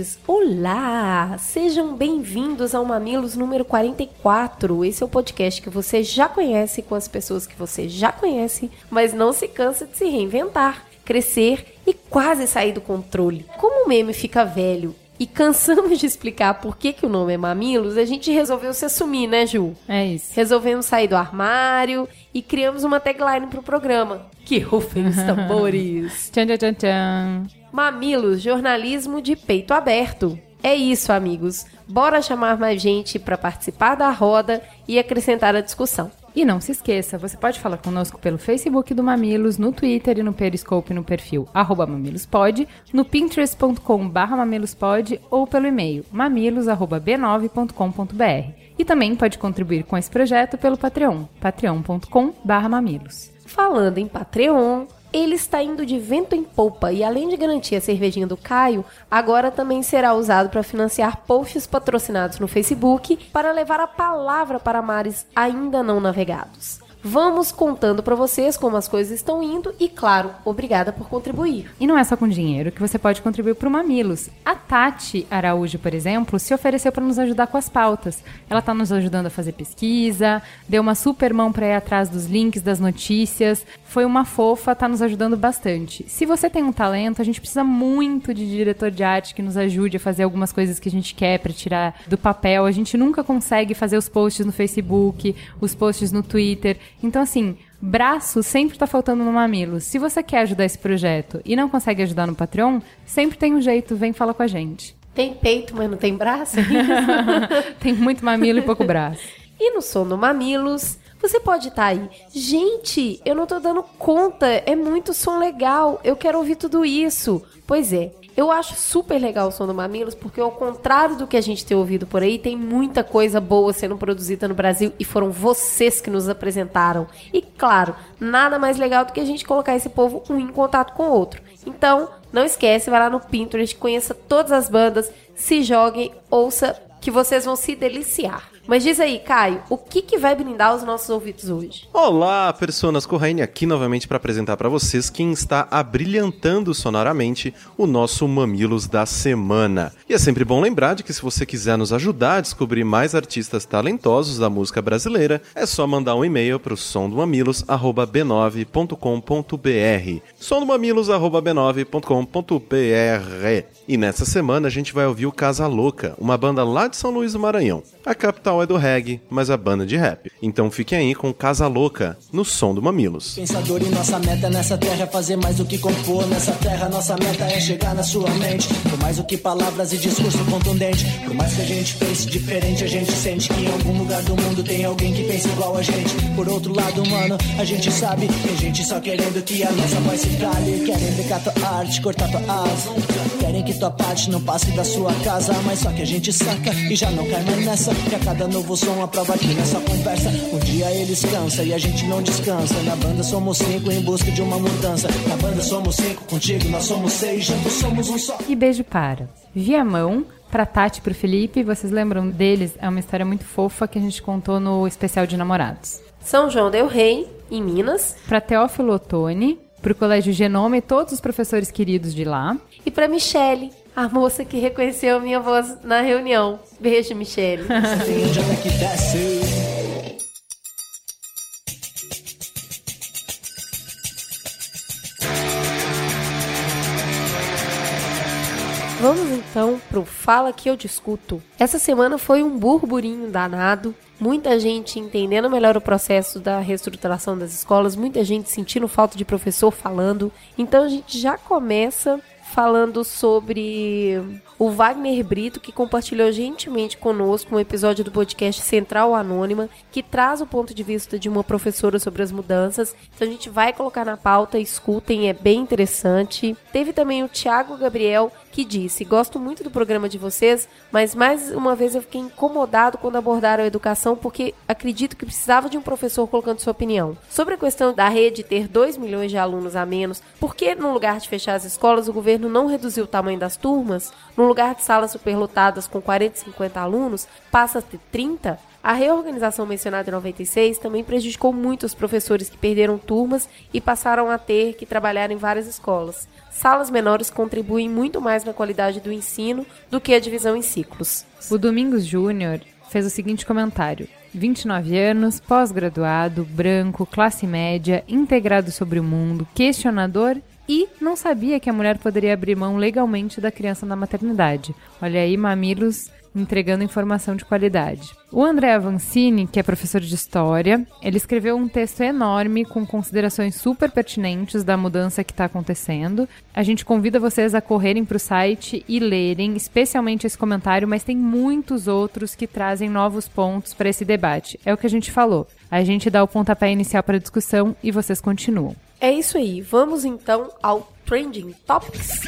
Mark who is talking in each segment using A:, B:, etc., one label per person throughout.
A: mamiletes, olá! Sejam bem-vindos ao Mamilos número 44. Esse é o podcast que você já conhece com as pessoas que você já conhece, mas não se cansa de se reinventar, crescer e quase sair do controle. Como o meme fica velho e cansamos de explicar por que, que o nome é Mamilos, a gente resolveu se assumir, né, Ju?
B: É isso.
A: Resolvemos sair do armário e criamos uma tagline pro programa. Que rufem os tambores!
B: tchan, tchan, tchan.
A: Mamilos, jornalismo de peito aberto. É isso, amigos. Bora chamar mais gente para participar da roda e acrescentar a discussão.
B: E não se esqueça, você pode falar conosco pelo Facebook do Mamilos, no Twitter e no Periscope no perfil mamilospod, no pinterest.com mamilospod ou pelo e-mail mamilos.b9.com.br. E também pode contribuir com esse projeto pelo Patreon, patreon.com mamilos.
A: Falando em Patreon, ele está indo de vento em polpa e, além de garantir a cervejinha do Caio, agora também será usado para financiar posts patrocinados no Facebook para levar a palavra para mares ainda não navegados. Vamos contando para vocês como as coisas estão indo e, claro, obrigada por contribuir.
B: E não é só com dinheiro que você pode contribuir para o Mamilos. A Tati Araújo, por exemplo, se ofereceu para nos ajudar com as pautas. Ela está nos ajudando a fazer pesquisa, deu uma super mão para ir atrás dos links das notícias. Foi uma fofa, está nos ajudando bastante. Se você tem um talento, a gente precisa muito de diretor de arte que nos ajude a fazer algumas coisas que a gente quer para tirar do papel. A gente nunca consegue fazer os posts no Facebook, os posts no Twitter. Então, assim, braço sempre está faltando no mamilo. Se você quer ajudar esse projeto e não consegue ajudar no Patreon, sempre tem um jeito, vem falar com a gente.
A: Tem peito, mas não tem braço?
B: tem muito mamilo e pouco braço.
A: E no som do Mamilos, você pode estar tá aí. Gente, eu não tô dando conta, é muito som legal, eu quero ouvir tudo isso. Pois é, eu acho super legal o som do Mamilos, porque ao contrário do que a gente tem ouvido por aí, tem muita coisa boa sendo produzida no Brasil e foram vocês que nos apresentaram. E claro, nada mais legal do que a gente colocar esse povo um em contato com o outro. Então, não esquece, vai lá no Pinterest, conheça todas as bandas, se jogue, ouça, que vocês vão se deliciar. Mas diz aí, Caio, o que, que vai brindar os nossos ouvidos hoje?
C: Olá, personas Corraine aqui novamente para apresentar para vocês quem está abrilhantando sonoramente o nosso Mamilos da Semana. E é sempre bom lembrar de que se você quiser nos ajudar a descobrir mais artistas talentosos da música brasileira, é só mandar um e-mail para o somdomamilos@b9.com.br. somdomamilos@b9.com.br. E nessa semana a gente vai ouvir o Casa Louca, uma banda lá de São Luís do Maranhão. A capital é do reggae, mas a banda de rap. Então fiquem aí com Casa Louca, no som do Mamilos.
D: Pensador e nossa meta nessa terra é fazer mais do que compor. Nessa terra nossa meta é chegar na sua mente. Por mais do que palavras e discurso contundente. Por mais que a gente pense diferente, a gente sente que em algum lugar do mundo tem alguém que pensa igual a gente. Por outro lado, mano, a gente sabe tem gente só querendo que a nossa voz se cale. Querem pegar tua arte, cortar tua asa. Querem que tua parte não passe da sua casa. Mas só que a gente saca e já não cai mais nessa. Que a cada novo som a prova aqui nessa conversa. Um dia eles cansam e a gente não descansa. Na banda somos cinco em busca de uma mudança. Na banda somos cinco, contigo nós somos seis, juntos somos um só.
B: E beijo para Viamão, pra Tati e pro Felipe. Vocês lembram deles? É uma história muito fofa que a gente contou no especial de namorados.
A: São João Del Rei, em Minas.
B: Pra Teófilo Otoni, pro Colégio Genoma e todos os professores queridos de lá.
A: E pra Michele, a moça que reconheceu a minha voz na reunião. Beijo, Michele. pro Fala que eu discuto. Essa semana foi um burburinho danado, muita gente entendendo melhor o processo da reestruturação das escolas, muita gente sentindo falta de professor falando. Então a gente já começa falando sobre o Wagner Brito, que compartilhou gentilmente conosco um episódio do podcast Central Anônima, que traz o ponto de vista de uma professora sobre as mudanças. Então a gente vai colocar na pauta, escutem, é bem interessante. Teve também o Thiago Gabriel, que disse: Gosto muito do programa de vocês, mas mais uma vez eu fiquei incomodado quando abordaram a educação, porque acredito que precisava de um professor colocando sua opinião. Sobre a questão da rede ter 2 milhões de alunos a menos, por que no lugar de fechar as escolas o governo não reduziu o tamanho das turmas? No lugar de salas superlotadas com 40 e 50 alunos, passa a ter 30? A reorganização mencionada em 96 também prejudicou muito os professores que perderam turmas e passaram a ter que trabalhar em várias escolas. Salas menores contribuem muito mais na qualidade do ensino do que a divisão em ciclos.
B: O Domingos Júnior fez o seguinte comentário: 29 anos, pós-graduado, branco, classe média, integrado sobre o mundo, questionador e não sabia que a mulher poderia abrir mão legalmente da criança na maternidade. Olha aí, mamilos entregando informação de qualidade. O André Avancini, que é professor de história, ele escreveu um texto enorme com considerações super pertinentes da mudança que está acontecendo. A gente convida vocês a correrem para o site e lerem, especialmente esse comentário, mas tem muitos outros que trazem novos pontos para esse debate. É o que a gente falou. A gente dá o pontapé inicial para a discussão e vocês continuam.
A: É isso aí. Vamos então ao Trending Topics.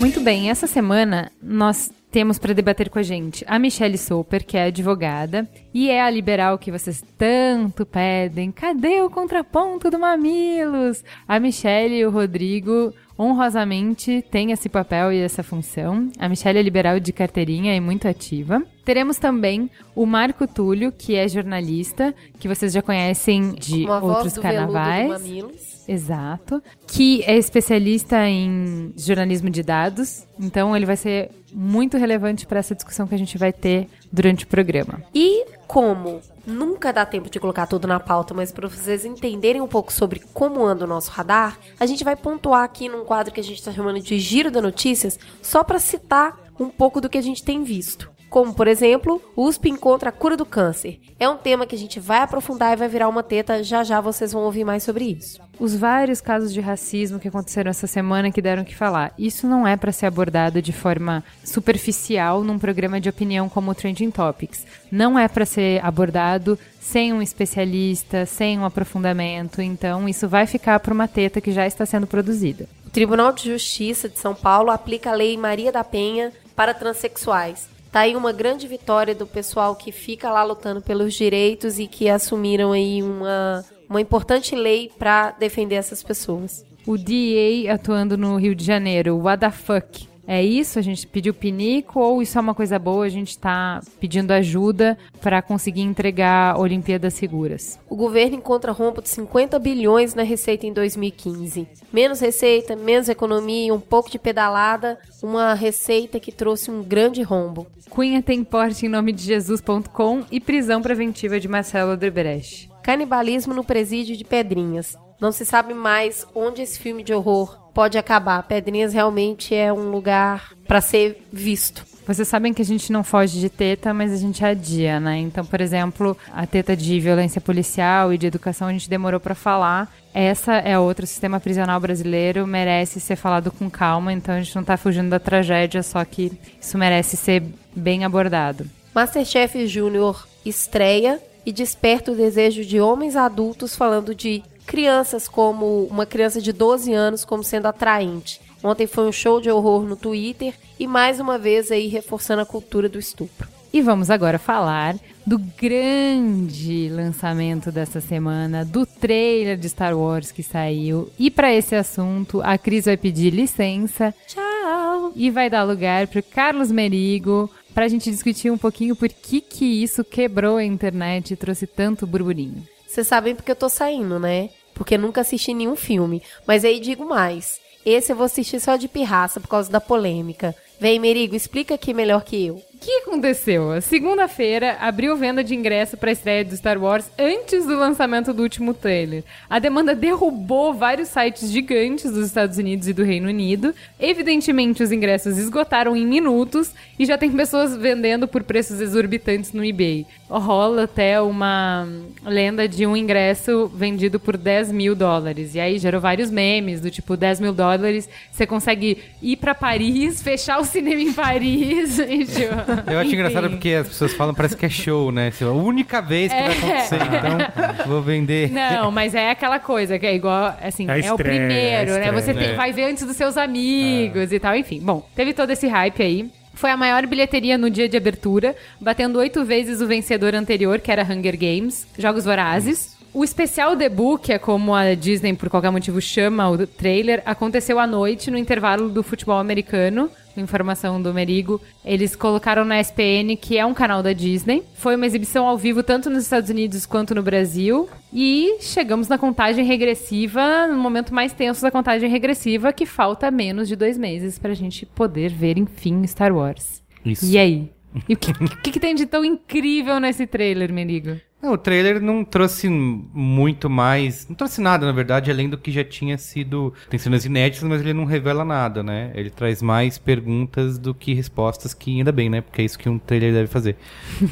B: Muito bem, essa semana nós temos para debater com a gente a Michelle Soper, que é advogada e é a liberal que vocês tanto pedem. Cadê o contraponto do Mamilos? A Michelle e o Rodrigo honrosamente têm esse papel e essa função. A Michelle é liberal de carteirinha e muito ativa. Teremos também o Marco Túlio, que é jornalista, que vocês já conhecem de
A: Uma
B: outros carnavais. Exato. Que é especialista em jornalismo de dados. Então, ele vai ser muito relevante para essa discussão que a gente vai ter durante o programa.
A: E como nunca dá tempo de colocar tudo na pauta, mas para vocês entenderem um pouco sobre como anda o nosso radar, a gente vai pontuar aqui num quadro que a gente está chamando de Giro da Notícias, só para citar um pouco do que a gente tem visto. Como, por exemplo, USP encontra a cura do câncer. É um tema que a gente vai aprofundar e vai virar uma teta. Já já vocês vão ouvir mais sobre isso.
B: Os vários casos de racismo que aconteceram essa semana que deram que falar. Isso não é para ser abordado de forma superficial num programa de opinião como o Trending Topics. Não é para ser abordado sem um especialista, sem um aprofundamento. Então, isso vai ficar para uma teta que já está sendo produzida.
A: O Tribunal de Justiça de São Paulo aplica a Lei Maria da Penha para transexuais. Tá aí uma grande vitória do pessoal que fica lá lutando pelos direitos e que assumiram aí uma, uma importante lei para defender essas pessoas.
B: O DEA atuando no Rio de Janeiro, what the fuck? É isso? A gente pediu pinico ou isso é uma coisa boa? A gente está pedindo ajuda para conseguir entregar Olimpíadas seguras.
A: O governo encontra rombo de 50 bilhões na receita em 2015. Menos receita, menos economia, um pouco de pedalada, uma receita que trouxe um grande rombo.
B: Cunha tem porte em nome de Jesus.com e prisão preventiva de Marcelo Odebrecht.
A: Canibalismo no presídio de Pedrinhas. Não se sabe mais onde esse filme de horror pode acabar. Pedrinhas realmente é um lugar para ser visto.
B: Vocês sabem que a gente não foge de teta, mas a gente adia, né? Então, por exemplo, a teta de violência policial e de educação a gente demorou para falar. Essa é outra, o sistema prisional brasileiro merece ser falado com calma, então a gente não tá fugindo da tragédia, só que isso merece ser bem abordado.
A: Masterchef Júnior estreia e desperta o desejo de homens adultos falando de crianças como uma criança de 12 anos como sendo atraente. Ontem foi um show de horror no Twitter e mais uma vez aí reforçando a cultura do estupro.
B: E vamos agora falar do grande lançamento dessa semana, do trailer de Star Wars que saiu. E para esse assunto, a Cris vai pedir licença.
A: Tchau!
B: E vai dar lugar para Carlos Merigo para a gente discutir um pouquinho por que que isso quebrou a internet e trouxe tanto burburinho.
A: Vocês sabem porque eu tô saindo, né? Porque nunca assisti nenhum filme. Mas aí digo mais. Esse eu vou assistir só de pirraça por causa da polêmica. Vem, Merigo, explica aqui melhor que eu.
B: Que aconteceu? Segunda-feira abriu venda de ingresso para a estreia do Star Wars antes do lançamento do último trailer. A demanda derrubou vários sites gigantes dos Estados Unidos e do Reino Unido. Evidentemente, os ingressos esgotaram em minutos e já tem pessoas vendendo por preços exorbitantes no eBay. Rola até uma lenda de um ingresso vendido por 10 mil dólares. E aí gerou vários memes do tipo 10 mil dólares, você consegue ir para Paris, fechar o cinema em Paris. e, tipo,
E: Eu acho engraçado porque as pessoas falam, parece que é show, né? Assim, a única vez que vai acontecer, então vou vender.
B: Não, mas é aquela coisa que é igual, assim,
F: É
B: é, o primeiro,
F: é
B: né? Você tem- vai ver antes dos seus amigos e tal, enfim. Bom, teve todo esse hype aí. Foi a maior bilheteria no dia de abertura, batendo oito vezes o vencedor anterior, que era Hunger Games, Jogos Vorazes. O especial debut, que é como a Disney por qualquer motivo chama o trailer, aconteceu à noite no intervalo do futebol americano. Informação do Merigo. Eles colocaram na SPN, que é um canal da Disney. Foi uma exibição ao vivo tanto nos Estados Unidos quanto no Brasil. E chegamos na contagem regressiva, no momento mais tenso da contagem regressiva, que falta menos de dois meses pra gente poder ver, enfim, Star Wars.
E: Isso.
B: E aí? E o que, que, que tem de tão incrível nesse trailer, Merigo?
E: Não, o trailer não trouxe muito mais. Não trouxe nada, na verdade, além do que já tinha sido. Tem cenas inéditas, mas ele não revela nada, né? Ele traz mais perguntas do que respostas, que ainda bem, né? Porque é isso que um trailer deve fazer.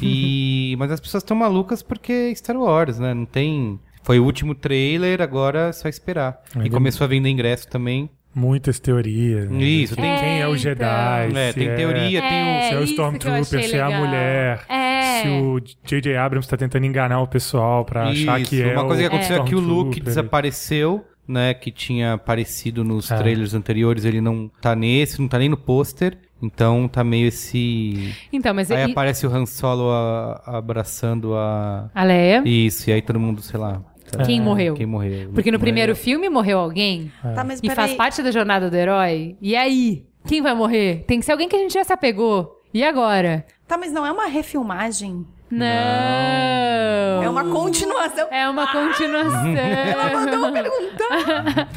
E: E... mas as pessoas estão malucas porque é Star Wars, né? Não tem. Foi o último trailer, agora é só esperar. E
F: Ainda-
E: começou a vender ingresso também.
F: Muitas teorias. né?
E: Isso, tem-
F: Quem é o
B: então.
F: Jedi?
E: É,
F: se
E: tem teoria, tem o.
F: Se é o Stormtrooper, se é a mulher.
B: É.
F: Se o J.J. Abrams tá tentando enganar o pessoal pra achar que é
E: uma coisa que aconteceu é que o Luke desapareceu, né? Que tinha aparecido nos
F: É.
E: trailers anteriores, ele não tá nesse, não tá nem no pôster. Então tá meio esse.
B: Então, mas
E: Aí
B: e-
E: aparece o Han Solo a- abraçando a.
B: a Leia,
E: Isso, e aí todo mundo, sei lá.
B: Quem morreu?
E: Quem morreu.
B: Porque no primeiro filme morreu alguém.
G: Tá, mas
B: E faz
G: peraí.
B: parte da jornada do herói. E aí? Quem vai morrer? Tem que ser alguém que a gente já se apegou. E agora?
G: Tá, mas não é uma refilmagem.
B: Não.
G: É uma continuação.
B: É uma continuação.
G: Ela mandou uma pergunta.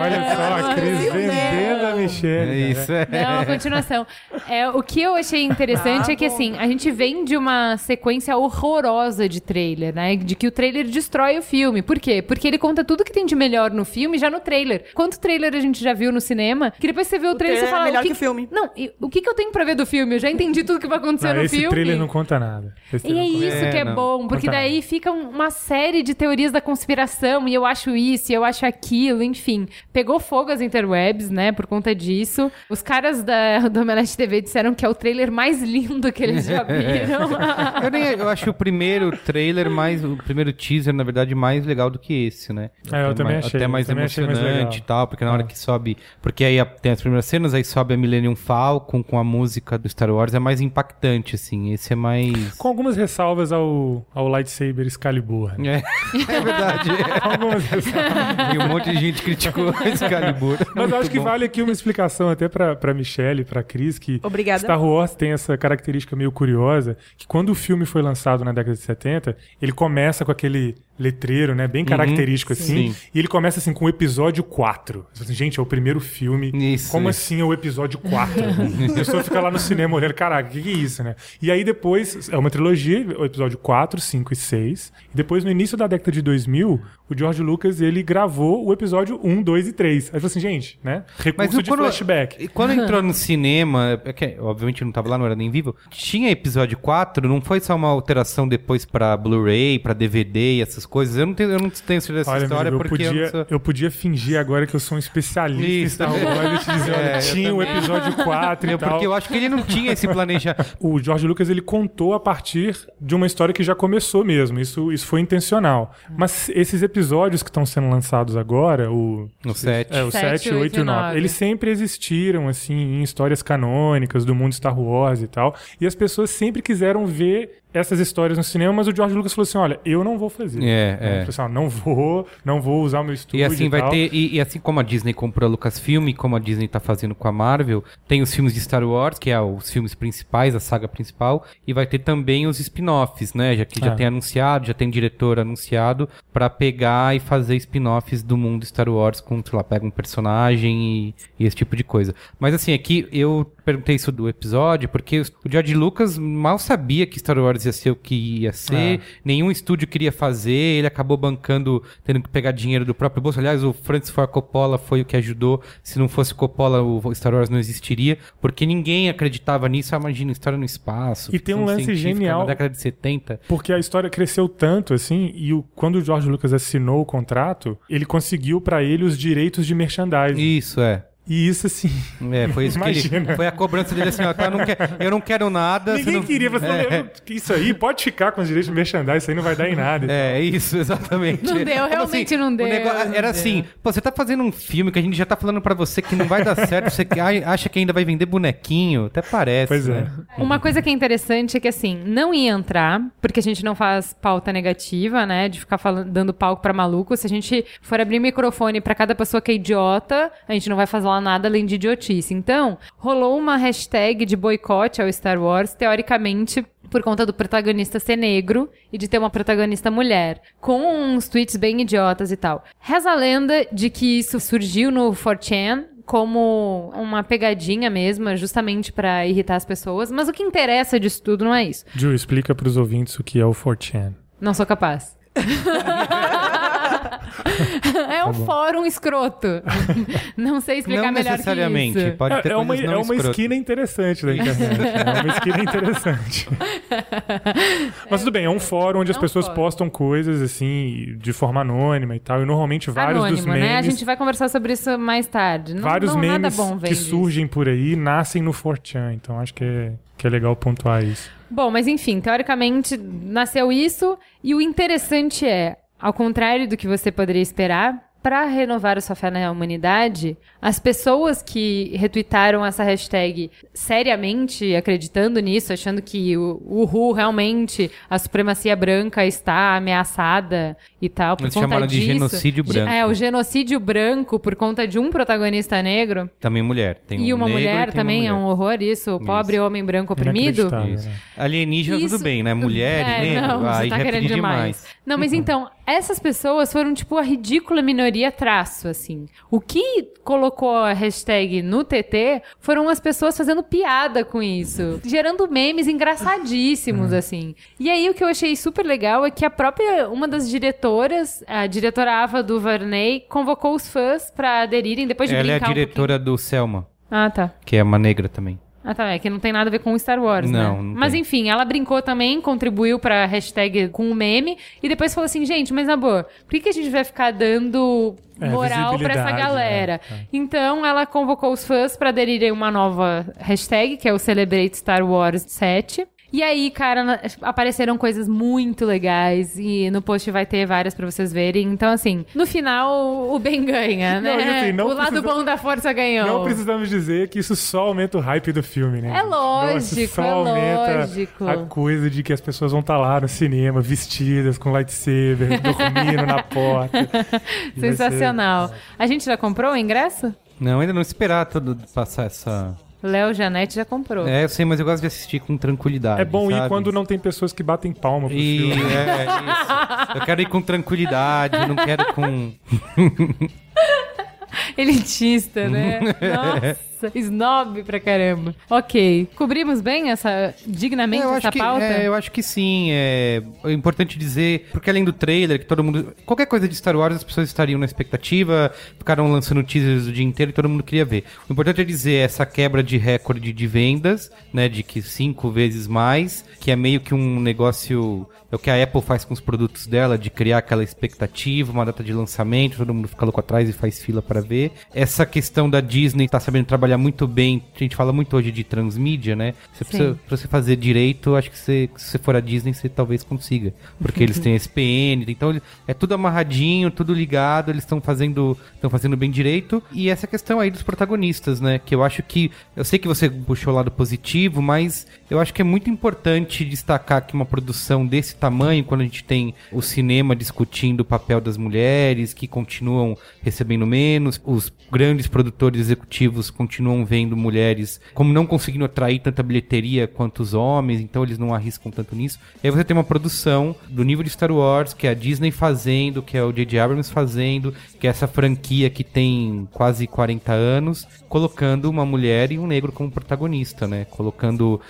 F: Olha só, a Cris
G: né?
F: vendendo a Michelle.
E: É isso, é.
B: Não, é uma continuação. É, o que eu achei interessante
G: Tá
B: é que,
G: bom.
B: assim, a gente vem de uma sequência horrorosa de trailer, né? De que o trailer destrói o filme. Por quê? Porque ele conta tudo que tem de melhor no filme já no trailer. Quanto trailer a gente já viu no cinema? Que depois você vê o, trailer e você
G: é
B: fala.
G: melhor
B: o que,
G: que o filme.
B: Não, e o que, que eu tenho pra ver do filme? Eu já entendi tudo que vai acontecer
F: Não,
B: no
F: esse
B: filme.
F: trailer não conta nada. Esse
B: E é isso
E: É,
B: que é
E: não.
B: bom, porque
F: Conta
B: daí fica um- uma série de teorias da conspiração, e eu acho isso, e eu acho aquilo, enfim. Pegou fogo as interwebs, né, por conta disso. Os caras da, do Omelete TV disseram que é o trailer mais lindo que eles já viram.
E: Eu, nem, eu acho o primeiro trailer mais. O primeiro teaser, na verdade, mais legal do que esse, né?
F: É, eu
E: Até
F: também
E: mais-
F: achei,
E: Até mais emocionante e tal, porque na hora
F: É.
E: que sobe. Porque aí a- tem as primeiras cenas, aí sobe a Millennium Falcon com a música do Star Wars, é mais impactante, assim. Esse é mais.
F: Com algumas ressalvas ao, ao lightsaber Excalibur. né?
E: É, é verdade.
F: Algumas ressalvas.
E: e um monte de gente criticou Excalibur.
F: Mas acho que
E: bom.
F: vale aqui uma explicação até pra, pra Michelle, pra Cris, que
G: Obrigada.
F: Star Wars tem essa característica meio curiosa, que quando o filme foi lançado na década de 70, ele começa com aquele letreiro, né, bem característico assim,
E: Uhum. Sim.
F: e ele começa assim com o episódio 4. Você fala assim, Gente, é o primeiro filme.
E: Isso,
F: Como
E: isso.
F: assim é o episódio 4? a pessoa fica lá no cinema olhando, caraca, o que, que é isso, né? E aí depois, é uma trilogia, o episódio 4, 5 e 6. E depois, no início da década de 2000, o George Lucas, ele gravou o episódio 1, 2 e 3. Aí falou assim, gente, né? Recurso
E: Mas
F: de
E: quando,
F: flashback.
E: e quando entrou no cinema, é que, obviamente eu não tava lá, não era nem vivo. Tinha episódio 4, não foi só uma alteração depois pra Blu-ray, pra DVD e essas coisas. Eu não tenho, eu não tenho certeza dessa
F: Olha,
E: história
F: amigo, eu,
E: porque
F: podia,
E: eu
F: eu,
E: não sou...
F: podia fingir agora que eu sou um especialista em. Star Wars e te dizer,
E: É, eu
F: tinha o episódio 4 e
E: Eu-
F: tal.
E: porque eu acho que ele não tinha esse planejamento.
F: O George Lucas ele contou a partir de uma história que já começou mesmo. Isso, isso foi intencional. Mas esses episódios que estão sendo lançados agora, o
E: No 7.
F: É, o
B: Sete,
F: 7, 8
B: oito
F: e
B: e
F: 9.
B: nove.
F: Eles sempre existiram, assim, em histórias canônicas do mundo Star Wars e tal. E as pessoas sempre quiseram ver essas histórias no cinema, mas o George Lucas falou assim: olha, eu não vou fazer.
E: É,
F: Ele
E: é.
F: falou assim, ó, não vou, não vou usar o meu estúdio.
E: E assim vai
F: tal.
E: ter, e, e assim como a Disney comprou a Lucasfilm, e como a Disney tá fazendo com a Marvel, tem os filmes de Star Wars, que é os filmes principais, a saga principal, e vai ter também os spin-offs, né? Já que já
F: Ah.
E: tem anunciado, já tem diretor anunciado, pra pegar e fazer spin-offs do mundo Star Wars com, sei lá, pega um personagem e, e esse tipo de coisa. Mas assim, aqui eu perguntei isso do episódio, porque o George Lucas mal sabia que Star Wars ia ser o que ia ser,
F: É.
E: nenhum estúdio queria fazer, ele acabou bancando, tendo que pegar dinheiro do próprio bolso. Aliás, o Francis Ford Coppola foi o que ajudou. Se não fosse Coppola, o Star Wars não existiria, porque ninguém acreditava nisso. Ah, imagina, história no espaço.
F: E tem um lance genial.
E: Na década de 70.
F: Porque a história cresceu tanto assim, e o, quando o George Lucas assinou o contrato, ele conseguiu pra ele os direitos de merchandising.
E: Isso, é.
F: E isso assim.
E: É, foi isso que ele.
F: Imagina.
E: Foi a cobrança dele assim, ó, tá, eu, não quero, eu não quero nada.
F: Ninguém
E: não-
F: queria, você
E: é,
F: "Eu- isso aí pode ficar com os direitos de merchandising, isso aí não vai dar em nada. tal.
E: É, isso, exatamente.
B: Não deu,
E: Como
B: realmente
E: assim,
B: não
E: o
B: deu,
E: negócio-
B: não
E: era
B: deu.
E: assim, pô, você tá fazendo um filme que a gente já tá falando pra você que não vai dar certo, você acha que ainda vai vender bonequinho, até parece.
F: Pois é.
E: né?
B: Uma coisa que é interessante é que, assim, não ia entrar, porque a gente não faz pauta negativa, né? De ficar falando, dando palco pra maluco. Se a gente for abrir microfone pra cada pessoa que é idiota, a gente não vai falar nada além de idiotice. Então, rolou uma hashtag de boicote ao Star Wars, teoricamente, por conta do protagonista ser negro e de ter uma protagonista mulher, com uns tweets bem idiotas e tal. Reza a lenda de que isso surgiu no 4chan, como uma pegadinha mesmo, justamente pra irritar as pessoas. Mas o que interessa disso tudo não é isso.
F: Ju, explica pros ouvintes o que é o 4chan.
B: Não sou capaz. é um fórum escroto. Não sei explicar
E: Não
B: melhor
E: necessariamente,
B: que isso.
E: pode ter
F: É, é uma,
E: coisas não
F: é uma esquina interessante da internet. é uma esquina interessante. Mas tudo bem, é um fórum onde as
B: É um
F: pessoas
B: fórum.
F: postam coisas assim, de forma anônima e tal. E normalmente vários dos
B: Anônimo,
F: memes.
B: né? A gente vai conversar sobre isso mais tarde. Não,
F: vários
B: não,
F: memes
B: nada bom vem
F: que
B: disso.
F: surgem por aí nascem no 4chan. Então acho que é, que é legal pontuar isso.
B: Bom, mas enfim, teoricamente nasceu isso. E o interessante é, ao contrário do que você poderia esperar, para renovar a sua fé na humanidade, as pessoas que retweetaram essa hashtag seriamente acreditando nisso, achando que o Uhul realmente a supremacia branca está ameaçada e tal, por
E: Eles
B: conta
E: chamaram de
B: disso.
E: genocídio
B: Ge-
E: branco.
B: É, o genocídio branco por conta de um protagonista negro.
E: Também mulher. Tem
B: e
E: um
B: uma
E: negro
B: mulher
E: tem uma
B: também, é
E: mulher.
B: um horror isso, o pobre homem branco oprimido.
F: Inacreditável,
E: Isso.
F: né?
E: Alienígena,
B: Isso-
E: tudo bem, né? Mulher,
B: É,
E: negro,
B: não, você
E: aí
B: tá querendo demais.
E: demais.
B: Não, mas então, essas pessoas foram tipo a ridícula minoria traço, assim. O que colocou a hashtag no TT foram as pessoas fazendo piada com isso, gerando memes engraçadíssimos, assim. E aí o que eu achei super legal é que a própria, uma das diretoras, a diretora Ava do Varney, convocou os fãs pra aderirem depois de
E: Ela é a
B: um
E: diretora do Selma.
B: Ah, tá.
E: que é uma negra também.
B: Ah, tá. É que não tem nada a ver com Star Wars, né?
E: Não, não
B: Mas
E: tem.
B: enfim, ela brincou também, contribuiu pra hashtag com o meme e depois falou assim, gente, mas na boa, por que, que a gente vai ficar dando
F: É,
B: moral pra essa
F: visibilidade,
B: galera?
F: né? É.
B: Então ela convocou os fãs pra aderirem uma nova hashtag, que é o Celebrate Star Wars 7. E aí, cara, apareceram coisas muito legais e no post vai ter várias pra vocês verem. Então, assim, no final o bem ganha, né?
F: Não, assim, não
B: o lado
F: precisa-
B: bom da força ganhou.
F: Não precisamos dizer que isso só aumenta o hype do filme, né?
B: É?
F: Nossa,
B: lógico,
F: só
B: é
F: aumenta
B: lógico.
F: a coisa de que as pessoas vão estar lá no cinema vestidas com lightsaber, dormindo na porta. Vai ser-
B: Sensacional. A gente já comprou o ingresso?
E: Não, ainda não esperar todo passar essa.
B: Léo Janete já comprou.
E: É, eu sei, mas eu gosto de assistir com tranquilidade.
F: É bom ir
E: sabe?
F: quando não tem pessoas que batem palma pro
E: E
F: filme.
E: é isso. Eu quero ir com tranquilidade, eu não quero com.
B: Elitista, né? Nossa, snob pra caramba. Ok, cobrimos bem essa, dignamente
E: eu
B: essa
E: que,
B: pauta?
E: é, eu acho que sim. É, é importante dizer, porque além do trailer, que todo mundo. Qualquer coisa de Star Wars, as pessoas estariam na expectativa, ficaram lançando teasers o dia inteiro e todo mundo queria ver. O importante é dizer essa quebra de recorde de vendas, né? De que cinco vezes mais, que é meio que um negócio. É o que a Apple faz com os produtos dela, de criar aquela expectativa, uma data de lançamento, todo mundo fica louco atrás e faz fila para ver. Essa questão da Disney tá sabendo trabalhar trabalhar muito bem. A gente fala muito hoje de transmídia, né? Você precisa, pra você fazer direito, acho que você, se você for a Disney, você talvez consiga. Porque eles têm SPN, então é tudo amarradinho, tudo ligado, eles estão fazendo, estão fazendo bem direito. E essa questão aí dos protagonistas, né? Que eu acho que. Eu sei que você puxou o lado positivo, mas eu acho que é muito importante destacar que uma produção desse tamanho, quando a gente tem o cinema discutindo o papel das mulheres, que continuam recebendo menos, os grandes produtores executivos continuam vendo mulheres como não conseguindo atrair tanta bilheteria quanto os homens, então eles não arriscam tanto nisso. E aí você tem uma produção do nível de Star Wars, que é a Disney fazendo, que é o J.J. Abrams fazendo, que é essa franquia que tem quase 40 anos, colocando uma mulher e um negro como protagonista, né? Colocando,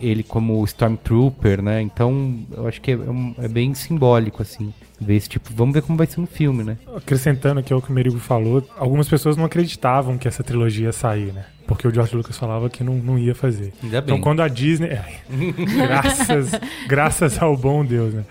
E: ele como Stormtrooper, né? Então, eu acho que é, um- é bem simbólico, assim, ver esse tipo. Vamos ver como vai ser no filme, né?
F: Acrescentando aqui ao que o Merigo falou, algumas pessoas não acreditavam que essa trilogia ia sair, né? Porque o George Lucas falava que não, não ia fazer.
E: Ainda bem.
F: Então quando a Disney. é, graças, graças ao bom Deus, né?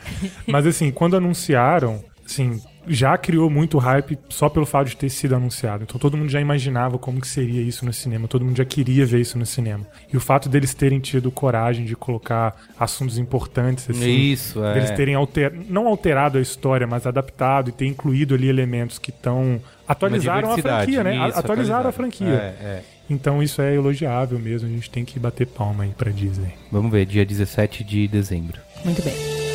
F: Mas assim, quando anunciaram, assim, já criou muito hype só pelo fato de ter sido anunciado. Então todo mundo já imaginava como que seria isso no cinema, todo mundo já queria ver isso no cinema. E o fato deles terem tido coragem de colocar assuntos importantes, assim,
E: Isso, é.
F: deles terem alter... não alterado a história, mas adaptado e ter incluído ali elementos que estão atualizaram a franquia, né?
E: Isso,
F: atualizaram a franquia.
E: É, é.
F: Então isso é elogiável mesmo, a gente tem que bater palma aí pra Disney.
E: Vamos ver, dia 17 de dezembro.
B: Muito bem.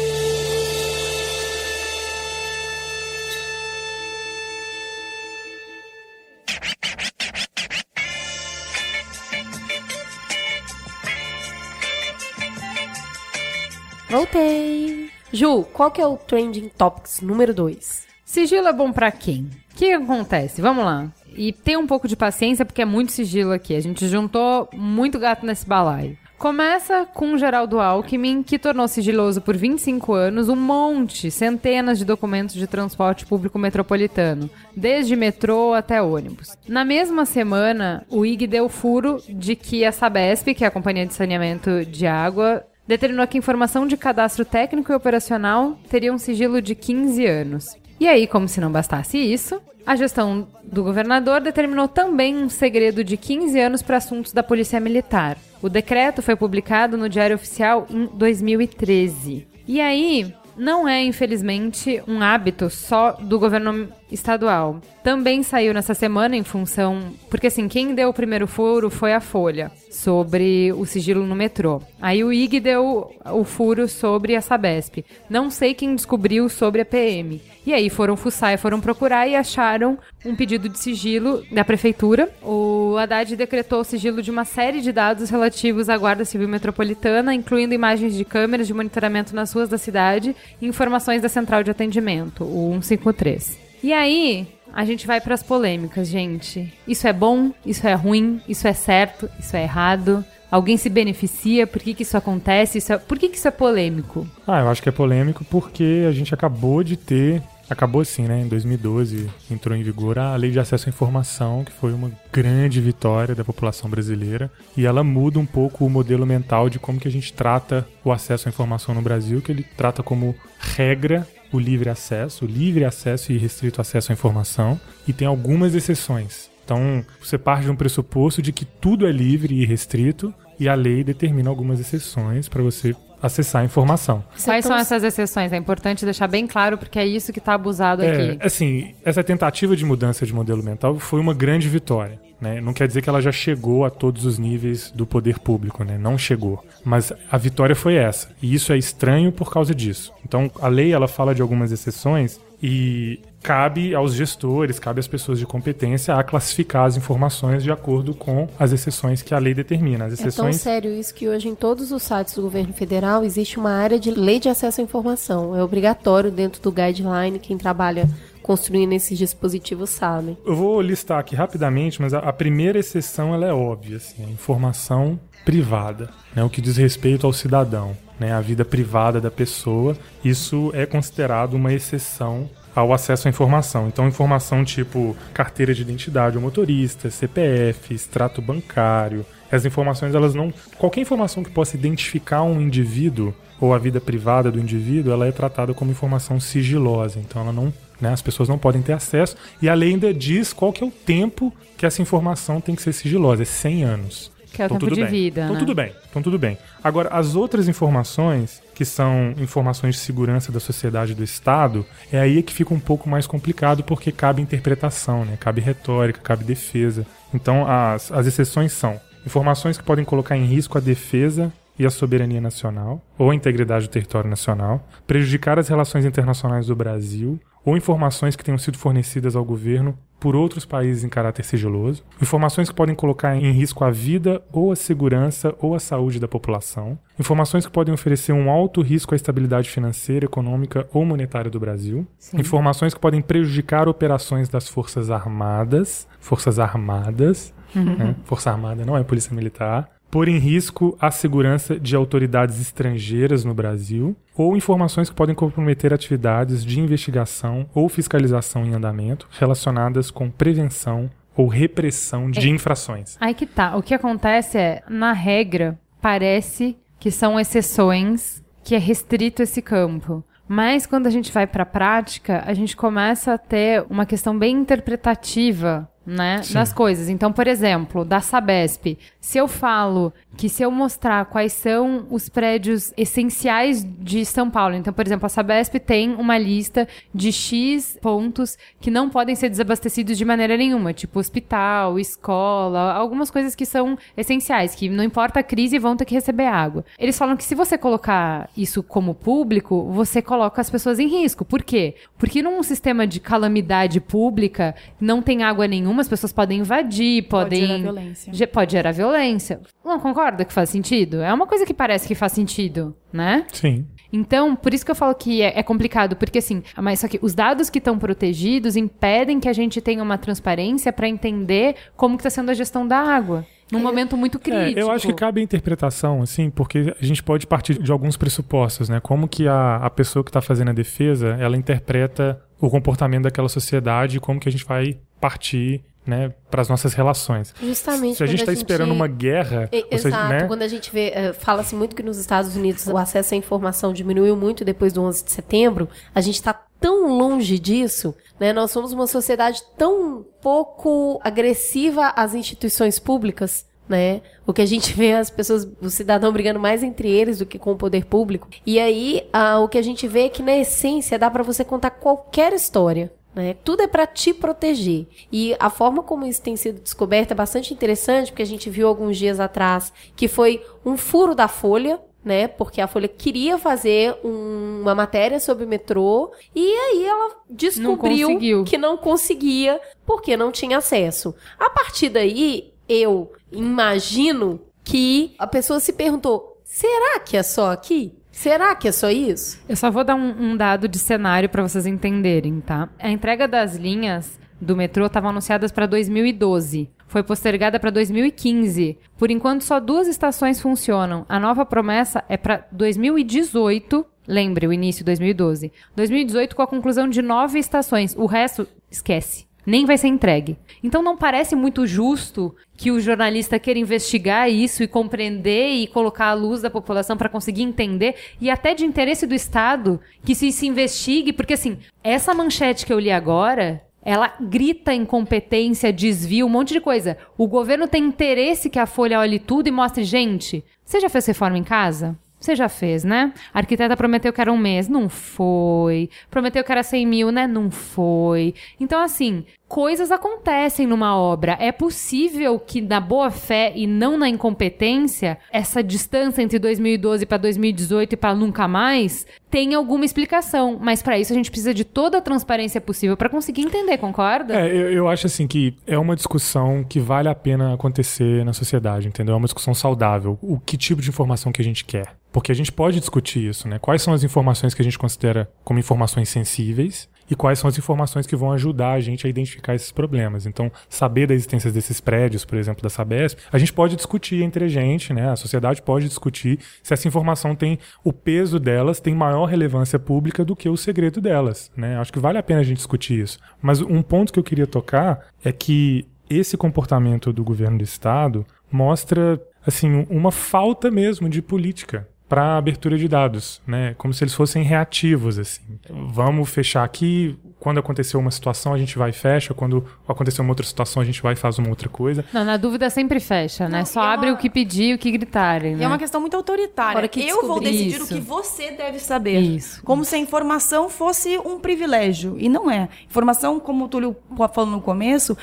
A: Voltei. Ju, qual que é o Trending Topics número 2?
B: Sigilo é bom pra quem? O que acontece? Vamos lá. E tem um pouco de paciência porque é muito sigilo aqui. A gente juntou muito gato nesse balaio. Começa com Geraldo Alckmin, que tornou sigiloso por 25 anos um monte, centenas de documentos de transporte público metropolitano, desde metrô até ônibus. Na mesma semana, o IG deu furo de que a Sabesp, que é a Companhia de Saneamento de Água, determinou que informação de cadastro técnico e operacional teria um sigilo de 15 anos. E aí, como se não bastasse isso, a gestão do governador determinou também um segredo de 15 anos para assuntos da Polícia Militar. O decreto foi publicado no Diário Oficial em 2013. E aí, não é, infelizmente, um hábito só do governo estadual. Também saiu nessa semana em função. Porque, assim, quem deu o primeiro furo foi a Folha, sobre o sigilo no metrô. Aí o IG deu o furo sobre a Sabesp. Não sei quem descobriu sobre a PM. E aí foram fuçar e foram procurar e acharam um pedido de sigilo da prefeitura. O Haddad decretou o sigilo de uma série de dados relativos à Guarda Civil Metropolitana, incluindo imagens de câmeras de monitoramento nas ruas da cidade e informações da central de atendimento, o 153. E aí, a gente vai para as polêmicas, gente. Isso é bom? Isso é ruim? Isso é certo? Isso é errado? Alguém se beneficia? Por que, que isso acontece? Isso é- Por que, que isso é polêmico?
F: Ah, eu acho que é polêmico porque a gente acabou de ter. Acabou assim, né? Em 2012 entrou em vigor a Lei de Acesso à Informação, que foi uma grande vitória da população brasileira. E ela muda um pouco o modelo mental de como que a gente trata o acesso à informação no Brasil, que ele trata como regra o livre acesso, o livre acesso e restrito acesso à informação, e tem algumas exceções. Então, você parte de um pressuposto de que tudo é livre e restrito, e a lei determina algumas exceções para você acessar a informação.
B: Quais
A: é
B: são essas exceções? É importante deixar bem claro, porque é isso que está abusado
F: É,
B: aqui.
F: assim, essa tentativa de mudança de modelo mental foi uma grande vitória. Né? Não quer dizer que ela já chegou a todos os níveis do poder público, né? Não chegou. Mas a vitória foi essa. E isso é estranho por causa disso. Então, a lei ela fala de algumas exceções e cabe aos gestores, cabe às pessoas de competência a classificar as informações de acordo com as exceções que a lei determina. As
A: É tão
F: exceções
A: sério isso que hoje em todos os sites do governo federal existe uma área de lei de acesso à informação. É obrigatório dentro do guideline, quem trabalha construindo esses dispositivos sabe.
F: Eu vou listar aqui rapidamente, mas a, a primeira exceção ela é óbvia, assim, a informação privada, né, o que diz respeito ao cidadão, né, a vida privada da pessoa. Isso é considerado uma exceção ao acesso à informação. Então, informação tipo carteira de identidade ao motorista, CPF, extrato bancário, as informações elas não, qualquer informação que possa identificar um indivíduo ou a vida privada do indivíduo, ela é tratada como informação sigilosa. Então, ela não né? As pessoas não podem ter acesso e a lei ainda diz qual que é o tempo que essa informação tem que ser sigilosa, é 100 anos.
B: Que é o
F: Então,
B: tempo
F: tudo
B: de
F: bem.
B: vida,
F: Então
B: né?
F: tudo bem, então tudo bem. Agora, as outras informações, que são informações de segurança da sociedade e do Estado, é aí que fica um pouco mais complicado porque cabe interpretação, né? Cabe retórica, cabe defesa. Então, as, as exceções são informações que podem colocar em risco a defesa e a soberania nacional, ou a integridade do território nacional, prejudicar as relações internacionais do Brasil, ou informações que tenham sido fornecidas ao governo por outros países em caráter sigiloso, informações que podem colocar em risco a vida ou a segurança ou a saúde da população, informações que podem oferecer um alto risco à estabilidade financeira, econômica ou monetária do Brasil, informações que podem prejudicar operações das Forças Armadas, Forças Armadas, né? Força Armada não é Polícia Militar, pôr em risco a segurança de autoridades estrangeiras no Brasil, ou informações que podem comprometer atividades de investigação ou fiscalização em andamento relacionadas com prevenção ou repressão de infrações.
B: Aí que tá. O que acontece é, na regra, parece que são exceções que é restrito esse campo. Mas quando a gente vai pra prática, a gente começa a ter uma questão bem interpretativa, né, das coisas. Então, por exemplo, da Sabesp, se eu falo que se eu mostrar quais são os prédios essenciais de São Paulo, então, por exemplo, a Sabesp tem uma lista de X pontos que não podem ser desabastecidos de maneira nenhuma, tipo hospital, escola, algumas coisas que são essenciais, que não importa a crise vão ter que receber água. Eles falam que se você colocar isso como público, você coloca as pessoas em risco. Por quê? Porque num sistema de calamidade pública, não tem água nenhuma, as pessoas podem invadir,
G: Pode
B: podem.
G: gerar violência.
B: Ge- Pode gerar violência. Não concorda que faz sentido? É uma coisa que parece que faz sentido, né?
F: Sim.
B: Então, por isso que eu falo que é, é complicado, porque assim, mas só que os dados que estão protegidos impedem que a gente tenha uma transparência para entender como que está sendo a gestão da água. Num momento muito crítico.
F: É, eu acho que cabe a interpretação, assim, porque a gente pode partir de alguns pressupostos, né? Como que a, a pessoa que está fazendo a defesa, ela interpreta o comportamento daquela sociedade e como que a gente vai partir, né, para as nossas relações.
A: Justamente
F: Se a gente está esperando uma guerra,
A: E- Exato,
F: né?
A: quando a gente vê, eh, fala-se muito que nos Estados Unidos o acesso à informação diminuiu muito depois do 11 de setembro, a gente está tão longe disso, né? Nós somos uma sociedade tão pouco agressiva às instituições públicas, né? O que a gente vê as pessoas, o cidadão brigando mais entre eles do que com o poder público. E aí, ah, o que a gente vê é que na essência dá para você contar qualquer história. Né? Tudo é para te proteger. E a forma como isso tem sido descoberto é bastante interessante, porque a gente viu alguns dias atrás que foi um furo da Folha, né? Porque a Folha queria fazer um- uma matéria sobre o metrô e aí ela descobriu
B: conseguiu.
A: que não conseguia porque não tinha acesso. A partir daí, eu imagino que a pessoa se perguntou: será que é só aqui? Será que é só isso?
B: Eu só vou dar um, um dado de cenário para vocês entenderem, tá? A entrega das linhas do metrô estava anunciadas para 2012. Foi postergada para 2015. Por enquanto, só duas estações funcionam. A nova promessa é para 2018. Lembre, o início 2012. 2018 com a conclusão de nove estações. O resto, esquece. Nem vai ser entregue. Então não parece muito justo que o jornalista queira investigar isso e compreender e colocar à luz da população para conseguir entender e até de interesse do Estado que se, se investigue, porque assim, essa manchete que eu li agora, ela grita incompetência, desvio, um monte de coisa. O governo tem interesse que a Folha olhe tudo e mostre, gente, você já fez reforma em casa? Você já fez, né? A arquiteta prometeu que era um mês. Não foi. Prometeu que era 100 mil, né? Não foi. Então, assim, coisas acontecem numa obra. É possível que, na boa fé e não na incompetência, essa distância entre 2012 para 2018 e para nunca mais tenha alguma explicação. Mas para isso a gente precisa de toda a transparência possível para conseguir entender, concorda?
F: É, eu, eu acho assim que é uma discussão que vale a pena acontecer na sociedade, entendeu? É uma discussão saudável. O que tipo de informação que a gente quer? Porque a gente pode discutir isso, né? Quais são as informações que a gente considera como informações sensíveis e quais são as informações que vão ajudar a gente a identificar esses problemas. Então, saber da existência desses prédios, por exemplo, da Sabesp, a gente pode discutir entre a gente, né? A sociedade pode discutir se essa informação tem o peso delas, tem maior relevância pública do que o segredo delas, né? Acho que vale a pena a gente discutir isso. Mas um ponto que eu queria tocar é que esse comportamento do governo do estado mostra assim uma falta mesmo de política para abertura de dados, né? Como se eles fossem reativos, assim. Vamos fechar aqui, quando aconteceu uma situação a gente vai e fecha, quando aconteceu uma outra situação a gente vai e faz uma outra coisa.
B: Não, na dúvida sempre fecha, né?
G: Não,
B: Só
G: e é
B: abre
G: uma-
B: o que pedir e o que gritarem,
G: E
B: né?
G: é uma questão muito autoritária.
A: Que
G: Eu vou decidir
B: isso.
G: o que você deve saber.
B: Isso.
G: Como se a informação fosse um privilégio. E não é. Informação, como o Túlio falou no começo,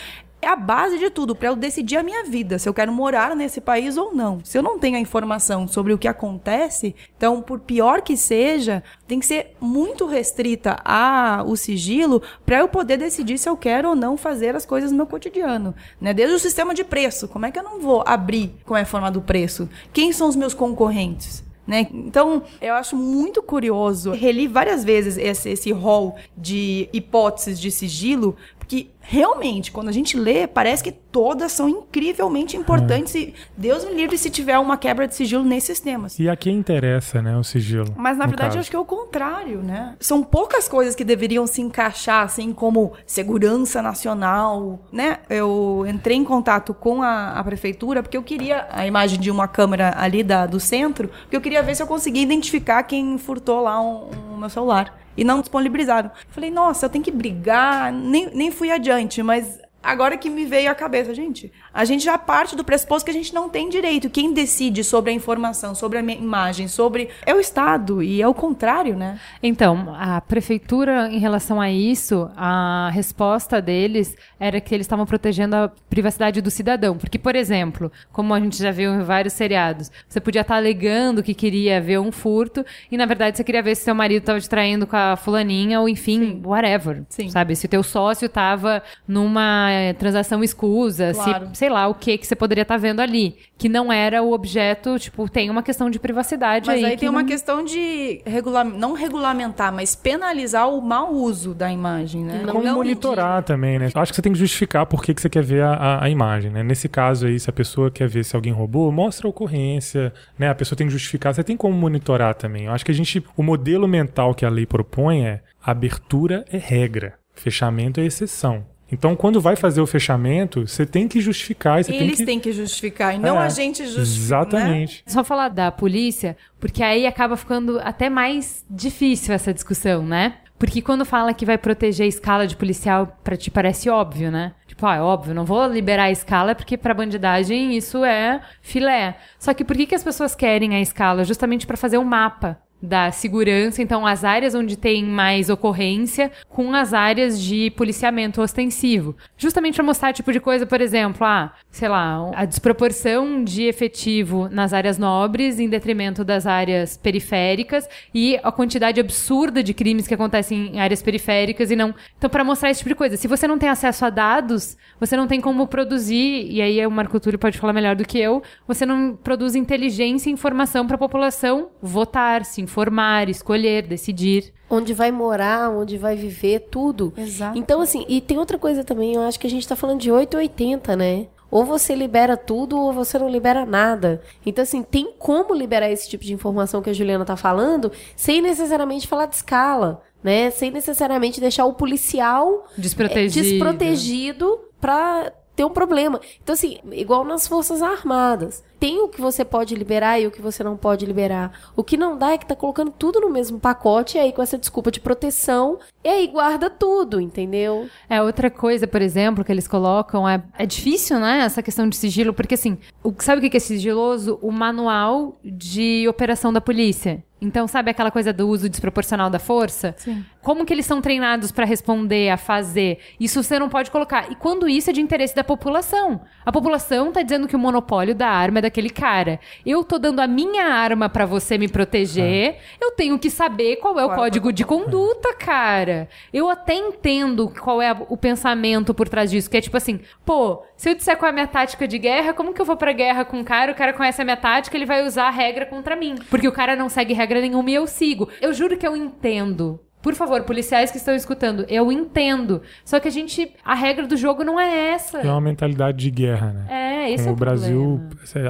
G: é a base de tudo para eu decidir a minha vida, se eu quero morar nesse país ou não. Se eu não tenho a informação sobre o que acontece, então, por pior que seja, tem que ser muito restrita ao sigilo para eu poder decidir se eu quero ou não fazer as coisas no meu cotidiano. Né? Desde o sistema de preço. Como é que eu não vou abrir como é a forma do preço? Quem são os meus concorrentes? Né? Então, eu acho muito curioso. Reli várias vezes esse, esse rol de hipóteses de sigilo, porque realmente, quando a gente lê, parece que todas são incrivelmente importantes. E Deus me livre se tiver uma quebra de sigilo nesses temas.
F: E a quem interessa, né, o sigilo?
G: Mas na verdade eu
F: caso.
G: acho que é o contrário, né? São poucas coisas que deveriam se encaixar, assim, como segurança nacional, né? Eu entrei em contato com a, a prefeitura porque eu queria a imagem de uma câmera ali da, do centro, porque eu queria ver se eu conseguia identificar quem furtou lá o um, meu celular. E não disponibilizaram. Falei, nossa, eu tenho que brigar. Nem, nem fui adiante, mas agora que me veio à cabeça, gente, a gente já parte do pressuposto que a gente não tem direito. Quem decide sobre a informação, sobre a minha imagem, sobre. É o Estado, e é o contrário, né?
B: Então, a prefeitura, em relação a isso, a resposta deles era que eles estavam protegendo a privacidade do cidadão. Porque, por exemplo, como a gente já viu em vários seriados, você podia estar alegando que queria ver um furto e, na verdade, você queria ver se seu marido estava te traindo com a fulaninha ou, enfim, whatever.
G: Sim.
B: Sabe? Se o teu sócio estava numa eh, transação escusa,
G: Claro.
B: se, sei lá, o que que você poderia estar vendo ali. Que não era o objeto, tipo, tem uma questão de privacidade
G: Mas
B: aí.
G: aí
B: que
G: tem uma
B: não-
G: questão de regula... não regulamentar, mas penalizar o mau uso da imagem, né?
A: Não,
F: Como
A: não
F: monitorar também, né? Acho que você tem que justificar por que, que você quer ver a, a- a imagem, né? Nesse caso aí, se a pessoa quer ver se alguém roubou, mostra a ocorrência, né? A pessoa tem que justificar. Você tem como monitorar também. Eu acho que a gente, o modelo mental que a lei propõe é abertura é regra, fechamento é exceção. Então, quando vai fazer o fechamento, você tem que justificar. e Você
G: Eles
F: tem que...
G: têm que justificar, e não
F: É,
G: a gente justifica. Né?
F: Exatamente.
B: Só falar da polícia, porque aí acaba ficando até mais difícil essa discussão, né? Porque quando fala que vai proteger a escala de policial, pra ti parece óbvio, né? Tipo, ah, é óbvio, não vou liberar a escala porque pra bandidagem isso é filé. Só que por que, que as pessoas querem a escala? Justamente pra fazer um mapa da segurança, então as áreas onde tem mais ocorrência com as áreas de policiamento ostensivo. Justamente para mostrar tipo de coisa, por exemplo, ah, sei lá, a desproporção de efetivo nas áreas nobres em detrimento das áreas periféricas e a quantidade absurda de crimes que acontecem em áreas periféricas e não. Então, para mostrar esse tipo de coisa, se você não tem acesso a dados, você não tem como produzir, e aí o Marco Túlio pode falar melhor do que eu, você não produz inteligência e informação para a população votar, se informar, escolher, decidir.
A: Onde vai morar, onde vai viver, tudo.
G: Exato.
A: Então, assim, e tem outra coisa também, eu acho que a gente tá falando de 880, né? Ou você libera tudo ou você não libera nada. Então, assim, tem como liberar esse tipo de informação que a Juliana tá falando sem necessariamente falar de escala, né? Sem necessariamente deixar o policial
B: Desprotegido.
A: é, desprotegido pra ter um problema. Então, assim, igual nas Forças Armadas. Tem o que você pode liberar e o que você não pode liberar. O que não dá é que tá colocando tudo no mesmo pacote, e aí com essa desculpa de proteção, e aí guarda tudo, entendeu?
B: É, outra coisa, por exemplo, que eles colocam é, é difícil, né, essa questão de sigilo, porque assim, o, sabe o que é sigiloso? O manual de operação da polícia. Então, sabe aquela coisa do uso desproporcional da força?
G: Sim.
B: Como que eles são treinados para responder, a fazer? Isso você não pode colocar. E quando isso é de interesse da população? A população tá dizendo que o monopólio da arma é daquele cara. Eu tô dando a minha arma para você me proteger. Eu tenho que saber qual é o
G: é
B: código de conduta, cara. Eu até entendo qual é o pensamento por trás disso, que é tipo assim, pô, se eu disser qual é a minha tática de guerra, como que eu vou pra guerra com o cara, o cara conhece a minha tática, ele vai usar a regra contra mim. Porque o cara não segue regra nenhuma e eu sigo. Eu juro que eu entendo. Por favor, policiais que estão escutando, eu entendo. Só que a gente, a regra do jogo não é essa.
F: É uma mentalidade de guerra, né?
B: É, esse
F: Com
B: é
F: o
B: o
F: Brasil,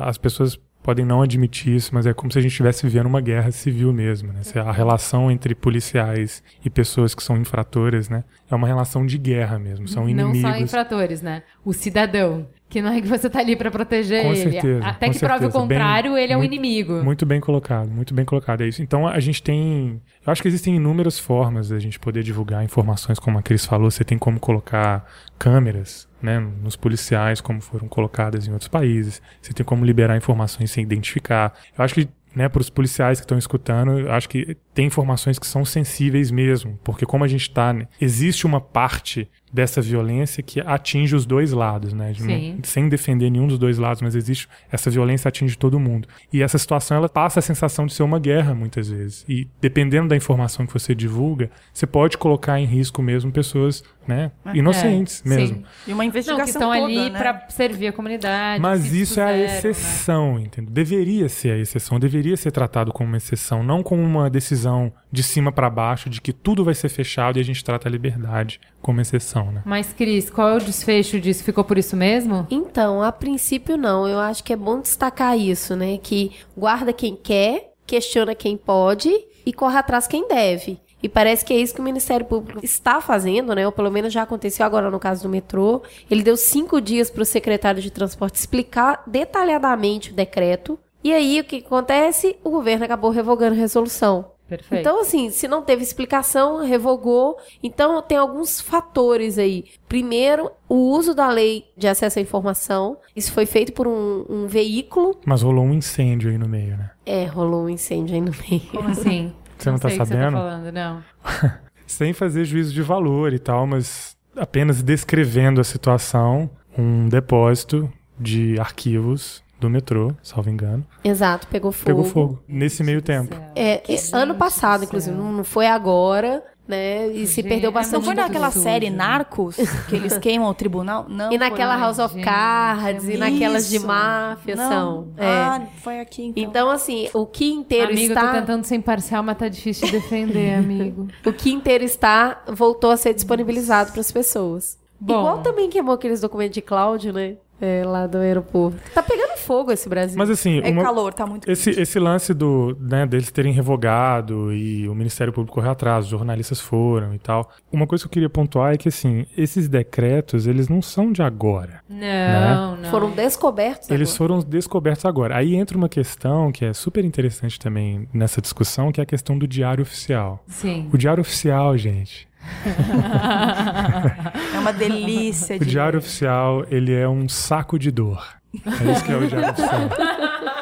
F: as pessoas podem não admitir isso, mas é como se a gente estivesse vivendo uma guerra civil mesmo, né? A relação entre policiais e pessoas que são infratoras, né? É uma relação de guerra mesmo, são
B: Não só
F: inimigos.
B: infratores, né? O cidadão. Que não é que você tá ali pra proteger
F: Com
B: ele.
F: certeza,
B: Até que prove o
F: certeza. Bem-
B: contrário, ele é um
F: muito-
B: inimigo.
F: Muito bem colocado, muito bem colocado, é isso. Então a gente tem. Eu acho que existem inúmeras formas da gente poder divulgar informações, como a Cris falou, você tem como colocar câmeras. Né, nos policiais, como foram colocadas em outros países. Você tem como liberar informações sem identificar. Eu acho que né, para os policiais que estão escutando, eu acho que tem informações que são sensíveis mesmo, porque como a gente está, existe uma parte dessa violência que atinge os dois lados, né? de sem defender nenhum dos dois lados, mas existe essa violência atinge todo mundo. E essa situação ela passa a sensação de ser uma guerra muitas vezes. E dependendo da informação que você divulga, você pode colocar em risco mesmo pessoas, né, inocentes
B: É,
F: mesmo.
B: sim.
G: E uma
B: Não, que
G: investigação
B: estão
G: toda,
B: ali
G: né?
B: pra servir a comunidade.
F: Mas isso é a
B: né?
F: exceção, entendeu? Deveria ser a exceção, deveria ser tratado como uma exceção, não como uma decisão de cima para baixo de que tudo vai ser fechado e a gente trata a liberdade como exceção, né?
B: Mas, Cris, qual é o desfecho disso? Ficou por isso mesmo?
A: Então, a princípio não. Eu acho que é bom destacar isso, né? Que guarda quem quer, questiona quem pode e corre atrás quem deve. E parece que é isso que o Ministério Público está fazendo, né? Ou pelo menos já aconteceu agora no caso do metrô. Ele deu cinco dias para o secretário de transporte explicar detalhadamente o decreto. E aí, o que acontece? O governo acabou revogando a resolução.
B: Perfeito.
A: Então, assim, se não teve explicação, revogou. Então, tem alguns fatores aí. Primeiro, o uso da lei de acesso à informação. Isso foi feito por um, um veículo.
F: Mas rolou um incêndio aí no meio, né?
A: É, rolou um incêndio aí no meio.
B: Como assim?
F: Você não tá
B: sei o que Você
F: sabendo?
B: tá falando, não.
F: Sem fazer juízo de valor e tal, mas apenas descrevendo a situação, um depósito de arquivos do metrô, salvo engano,
A: Exato, pegou fogo.
F: pegou fogo nesse meio tempo.
A: É,
B: Que
A: ano passado,
B: do
A: inclusive. Não, não foi agora, né? E se perdeu bastante
G: Não foi naquela série Narcos que eles queimam o tribunal? Não.
A: E naquela. House of Cards,
B: é
A: e naquelas de máfia
G: Não.
A: são. É.
G: Ah, foi aqui então.
A: Então, assim, o que inteiro
B: Amigo, eu
A: está.
B: tô tentando ser imparcial, mas tá difícil de defender, amigo.
A: O que inteiro está voltou a ser disponibilizado para as pessoas.
B: Bom.
A: Igual também queimou aqueles documentos de Cláudio, né? É, lá do aeroporto. Tá pegando fogo esse Brasil.
F: Mas assim,
G: É
F: uma-
G: calor, tá muito
F: esse, esse lance do, né, deles terem revogado e o Ministério Público correu atrás, os jornalistas foram e tal. Uma coisa que eu queria pontuar é que, assim, esses decretos, eles não são de agora.
B: Não, não.
A: Foram descobertos
F: Eles
A: agora.
F: foram descobertos agora. Aí entra uma questão que é super interessante também nessa discussão, que é a questão do diário oficial.
B: Sim.
F: O diário oficial, gente,
G: É uma delícia
F: o
G: de.
F: diário oficial, ele é um saco de dor. É isso que é o diário oficial.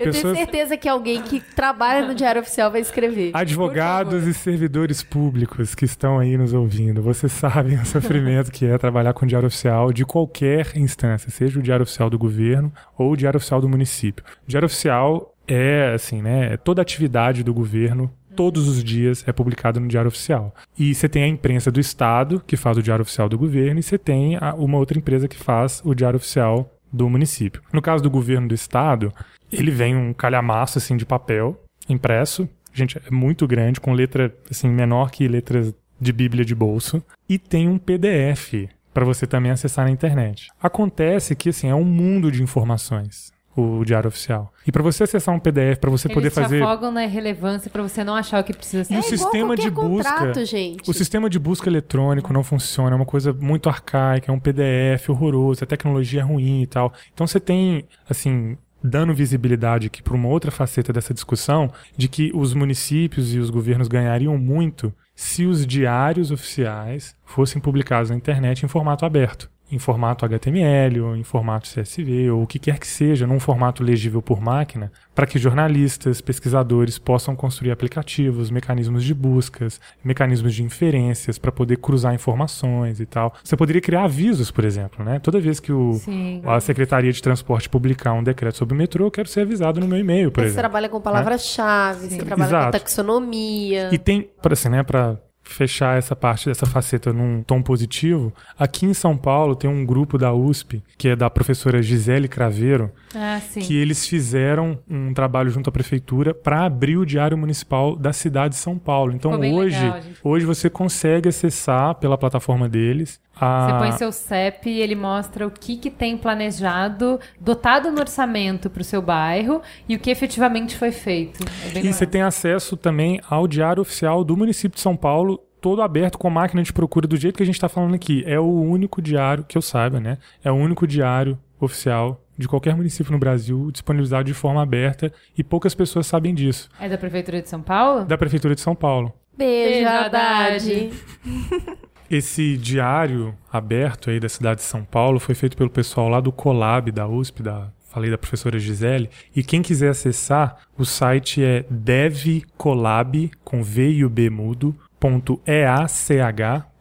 A: Eu tenho
F: pessoas-
A: certeza que alguém que trabalha no Diário Oficial vai escrever.
F: Advogados e servidores públicos que estão aí nos ouvindo, vocês sabem o sofrimento que é trabalhar com o diário oficial de qualquer instância, seja o diário oficial do governo ou o diário oficial do município. O diário oficial é, assim, né, é toda atividade do governo todos os dias é publicado no Diário Oficial. E você tem a imprensa do Estado, que faz o Diário Oficial do governo, e você tem a- uma outra empresa que faz o Diário Oficial do município. No caso do governo do Estado, ele vem um calhamaço assim de papel impresso, gente, é muito grande, com letra assim menor que letras de Bíblia de bolso, e tem um PDF para você também acessar na internet. Acontece que assim é um mundo de informações o Diário Oficial. E para você acessar um PDF, para você
B: Eles
F: poder
B: te
F: fazer
B: afogam na irrelevância pra você não achar o que precisa ser.
F: E o
A: É igual
F: sistema de busca.
A: contrato, gente.
F: O sistema de busca eletrônico não funciona, é uma coisa muito arcaica, é um PDF horroroso, a tecnologia é ruim e tal. Então você tem, assim, dando visibilidade aqui para uma outra faceta dessa discussão, de que os municípios e os governos ganhariam muito se os diários oficiais fossem publicados na internet em formato aberto. Em formato HTML, ou em formato CSV, ou o que quer que seja, num formato legível por máquina, para que jornalistas, pesquisadores possam construir aplicativos, mecanismos de buscas, mecanismos de inferências para poder cruzar informações e tal. Você poderia criar avisos, por exemplo, né? Toda vez que o,
B: Sim.
F: a Secretaria de Transporte publicar um decreto sobre o metrô, eu quero ser avisado no meu e-mail, por
A: Você
F: exemplo.
A: trabalha com palavras-chave, você trabalha
F: Exato.
A: com taxonomia.
F: E tem, para assim, né, para fechar essa parte dessa faceta num tom positivo, aqui em São Paulo tem um grupo da USP, que é da professora Gisele Craveiro,
B: Ah,
F: que eles fizeram um trabalho junto à prefeitura para abrir o Diário Municipal da cidade de São Paulo. Então hoje,
B: legal,
F: hoje você consegue acessar pela plataforma deles a
B: Você põe seu CEP e ele mostra o que, que tem planejado, dotado no orçamento para o seu bairro e o que efetivamente foi feito. É bem
F: E você tem acesso também ao diário oficial do município de São Paulo, todo aberto com máquina de procura do jeito que a gente está falando aqui. É o único diário que eu saiba, né? É o único diário oficial de qualquer município no Brasil disponibilizado de forma aberta e poucas pessoas sabem disso.
B: É da Prefeitura de São Paulo?
F: Da Prefeitura de São Paulo.
A: Beijo,
B: Beijo,
A: Haddad.
F: Esse diário aberto aí da cidade de São Paulo foi feito pelo pessoal lá do Colab da USP, da falei da professora Gisele, e quem quiser acessar, o site é devcolab com v e o b mudo, ponto each.usp.br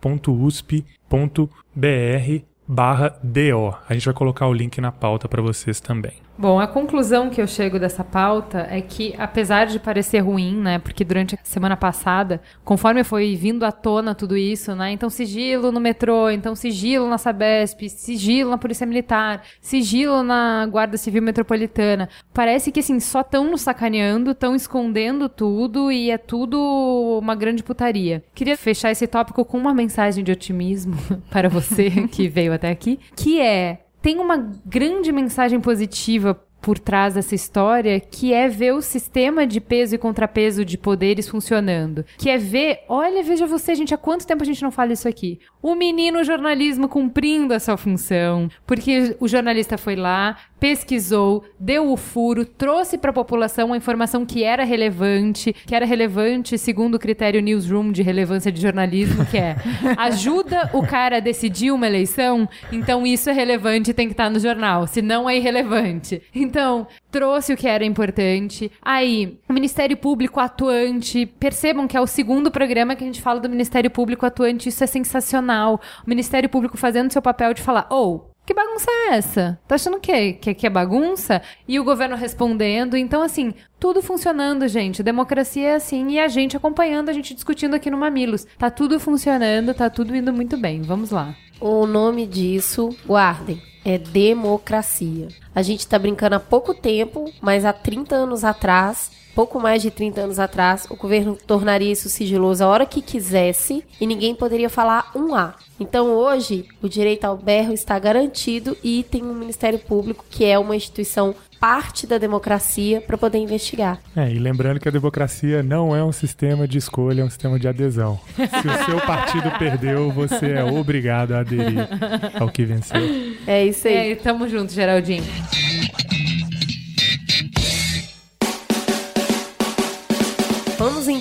F: barra do. A gente vai colocar o link na pauta para vocês também.
B: Bom, a conclusão que eu chego dessa pauta é que, apesar de parecer ruim, né, porque durante a semana passada, conforme foi vindo à tona tudo isso, né, então sigilo no metrô, então sigilo na Sabesp, sigilo na Polícia Militar, sigilo na Guarda Civil Metropolitana, parece que, assim, só estão nos sacaneando, estão escondendo tudo e é tudo uma grande putaria. Queria fechar esse tópico com uma mensagem de otimismo para você que veio até aqui, que é tem uma grande mensagem positiva por trás dessa história, que é ver o sistema de peso e contrapeso de poderes funcionando. Que é ver, olha, veja você, gente, há quanto tempo a gente não fala isso aqui? O menino jornalismo cumprindo a sua função, porque o jornalista foi lá, pesquisou, deu o furo, trouxe para a população a informação que era relevante, que era relevante segundo o critério newsroom de relevância de jornalismo, que é ajuda o cara a decidir uma eleição, então isso é relevante e tem que estar no jornal, senão é irrelevante. Então, trouxe o que era importante. Aí, o Ministério Público atuante, percebam que é o segundo programa que a gente fala do Ministério Público atuante, isso é sensacional. O Ministério Público fazendo seu papel de falar, ou que bagunça é essa? Tá achando o quê? Que, que é bagunça? E o governo respondendo. Então, assim, tudo funcionando, gente. Democracia é assim e a gente acompanhando, a gente discutindo aqui no Mamilos. Tá tudo funcionando, tá tudo indo muito bem. Vamos lá.
A: O nome disso, guardem, é democracia. A gente tá brincando há pouco tempo, mas há 30 anos atrás, pouco mais de 30 anos atrás, o governo tornaria isso sigiloso a hora que quisesse e ninguém poderia falar um A. Então hoje, o direito ao berro está garantido e tem um Ministério Público que é uma instituição parte da democracia para poder investigar.
F: É, e lembrando que a democracia não é um sistema de escolha, é um sistema de adesão. Se o seu partido perdeu, você é obrigado a aderir ao que venceu.
A: É isso aí.
B: É, tamo junto, Geraldinho.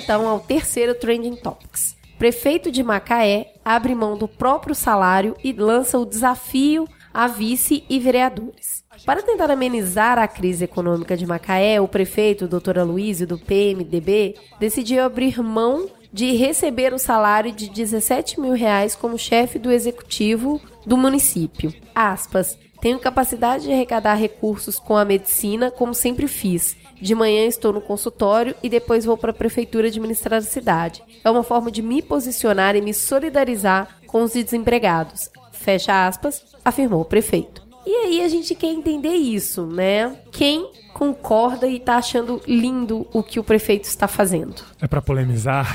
A: Então ao terceiro Trending Topics. Prefeito de Macaé abre mão do próprio salário e lança o desafio a vice e vereadores. Para tentar amenizar a crise econômica de Macaé, o prefeito, Dr. Aloysio, do PMDB, decidiu abrir mão de receber o salário de 17 mil reais como chefe do executivo do município. Aspas. Tenho capacidade de arrecadar recursos com a medicina, como sempre fiz. De manhã estou no consultório e depois vou para a prefeitura administrar a cidade. É uma forma de me posicionar e me solidarizar com os desempregados. Fecha aspas, afirmou o prefeito. E aí a gente quer entender isso, né? Quem concorda e tá achando lindo o que o prefeito está fazendo?
F: É pra polemizar?